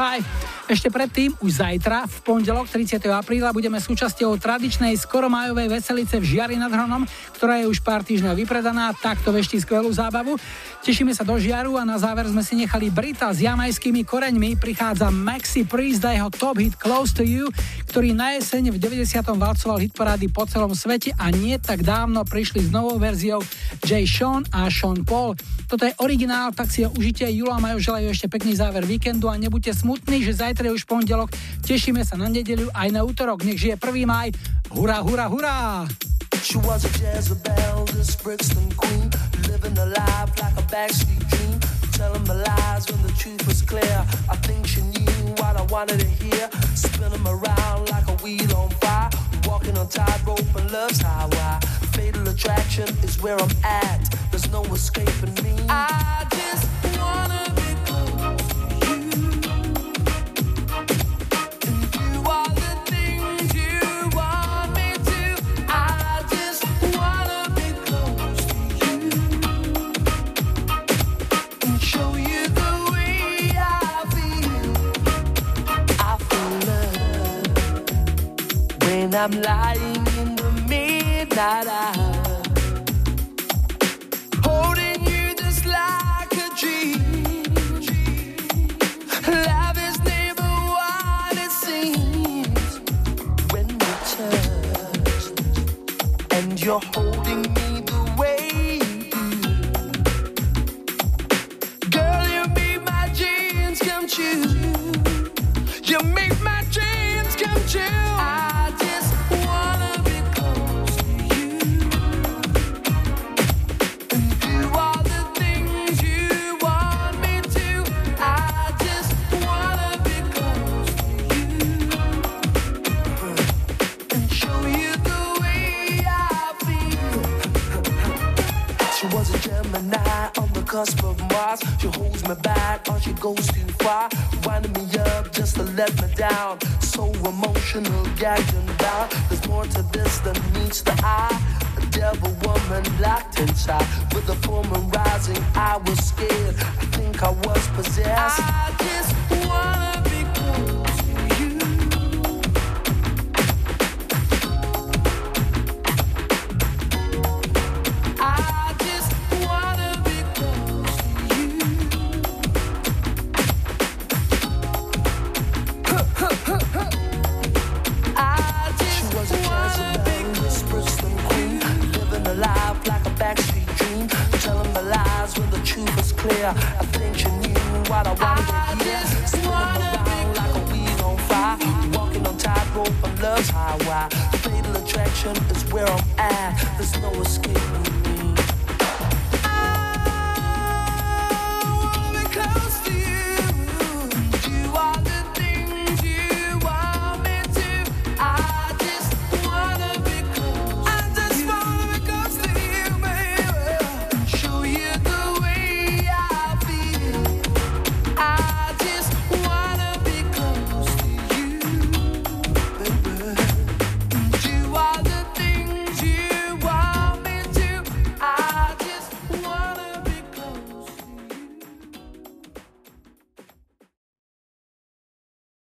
Ešte predtým, už zajtra, v pondelok 30. apríla, budeme súčasťou tradičnej skoromájovej veselice v Žiari nad Hronom, ktorá je už pár týždňov vypredaná, takto veští skvelú zábavu. Tešíme sa do Žiaru a na záver sme si nechali Brita s jamajskými koreňmi. Prichádza Maxi Priest a jeho top hit Close to You, ktorý na jeseň v 90. valcoval hitparády po celom svete a nie tak dávno prišli s novou verziou Jay Sean a Sean Paul. Toto je originál, tak si ho užite. Julo a Majo želajú ešte pekný záver víkendu a nebuďte smutní, že zajtra je už pondelok. Tešíme sa na nedeľu aj na útorok. Nech žije 1. maj. Hurá, hurá, hurá! She was a Jezebel, this Brixton queen, living a life like a backstreet dream, telling me lies when the truth was clear. I think she knew what I wanted to hear, spinning around like a wheel on fire, walking on tightrope and love's highway. Fatal attraction is where I'm at. There's no escaping me. I just wanna be I'm lying in the midnight hour. Holding you just like a dream. Love is never what it seems when we touch, and you're holding me the way you make my dreams come true. Jackson.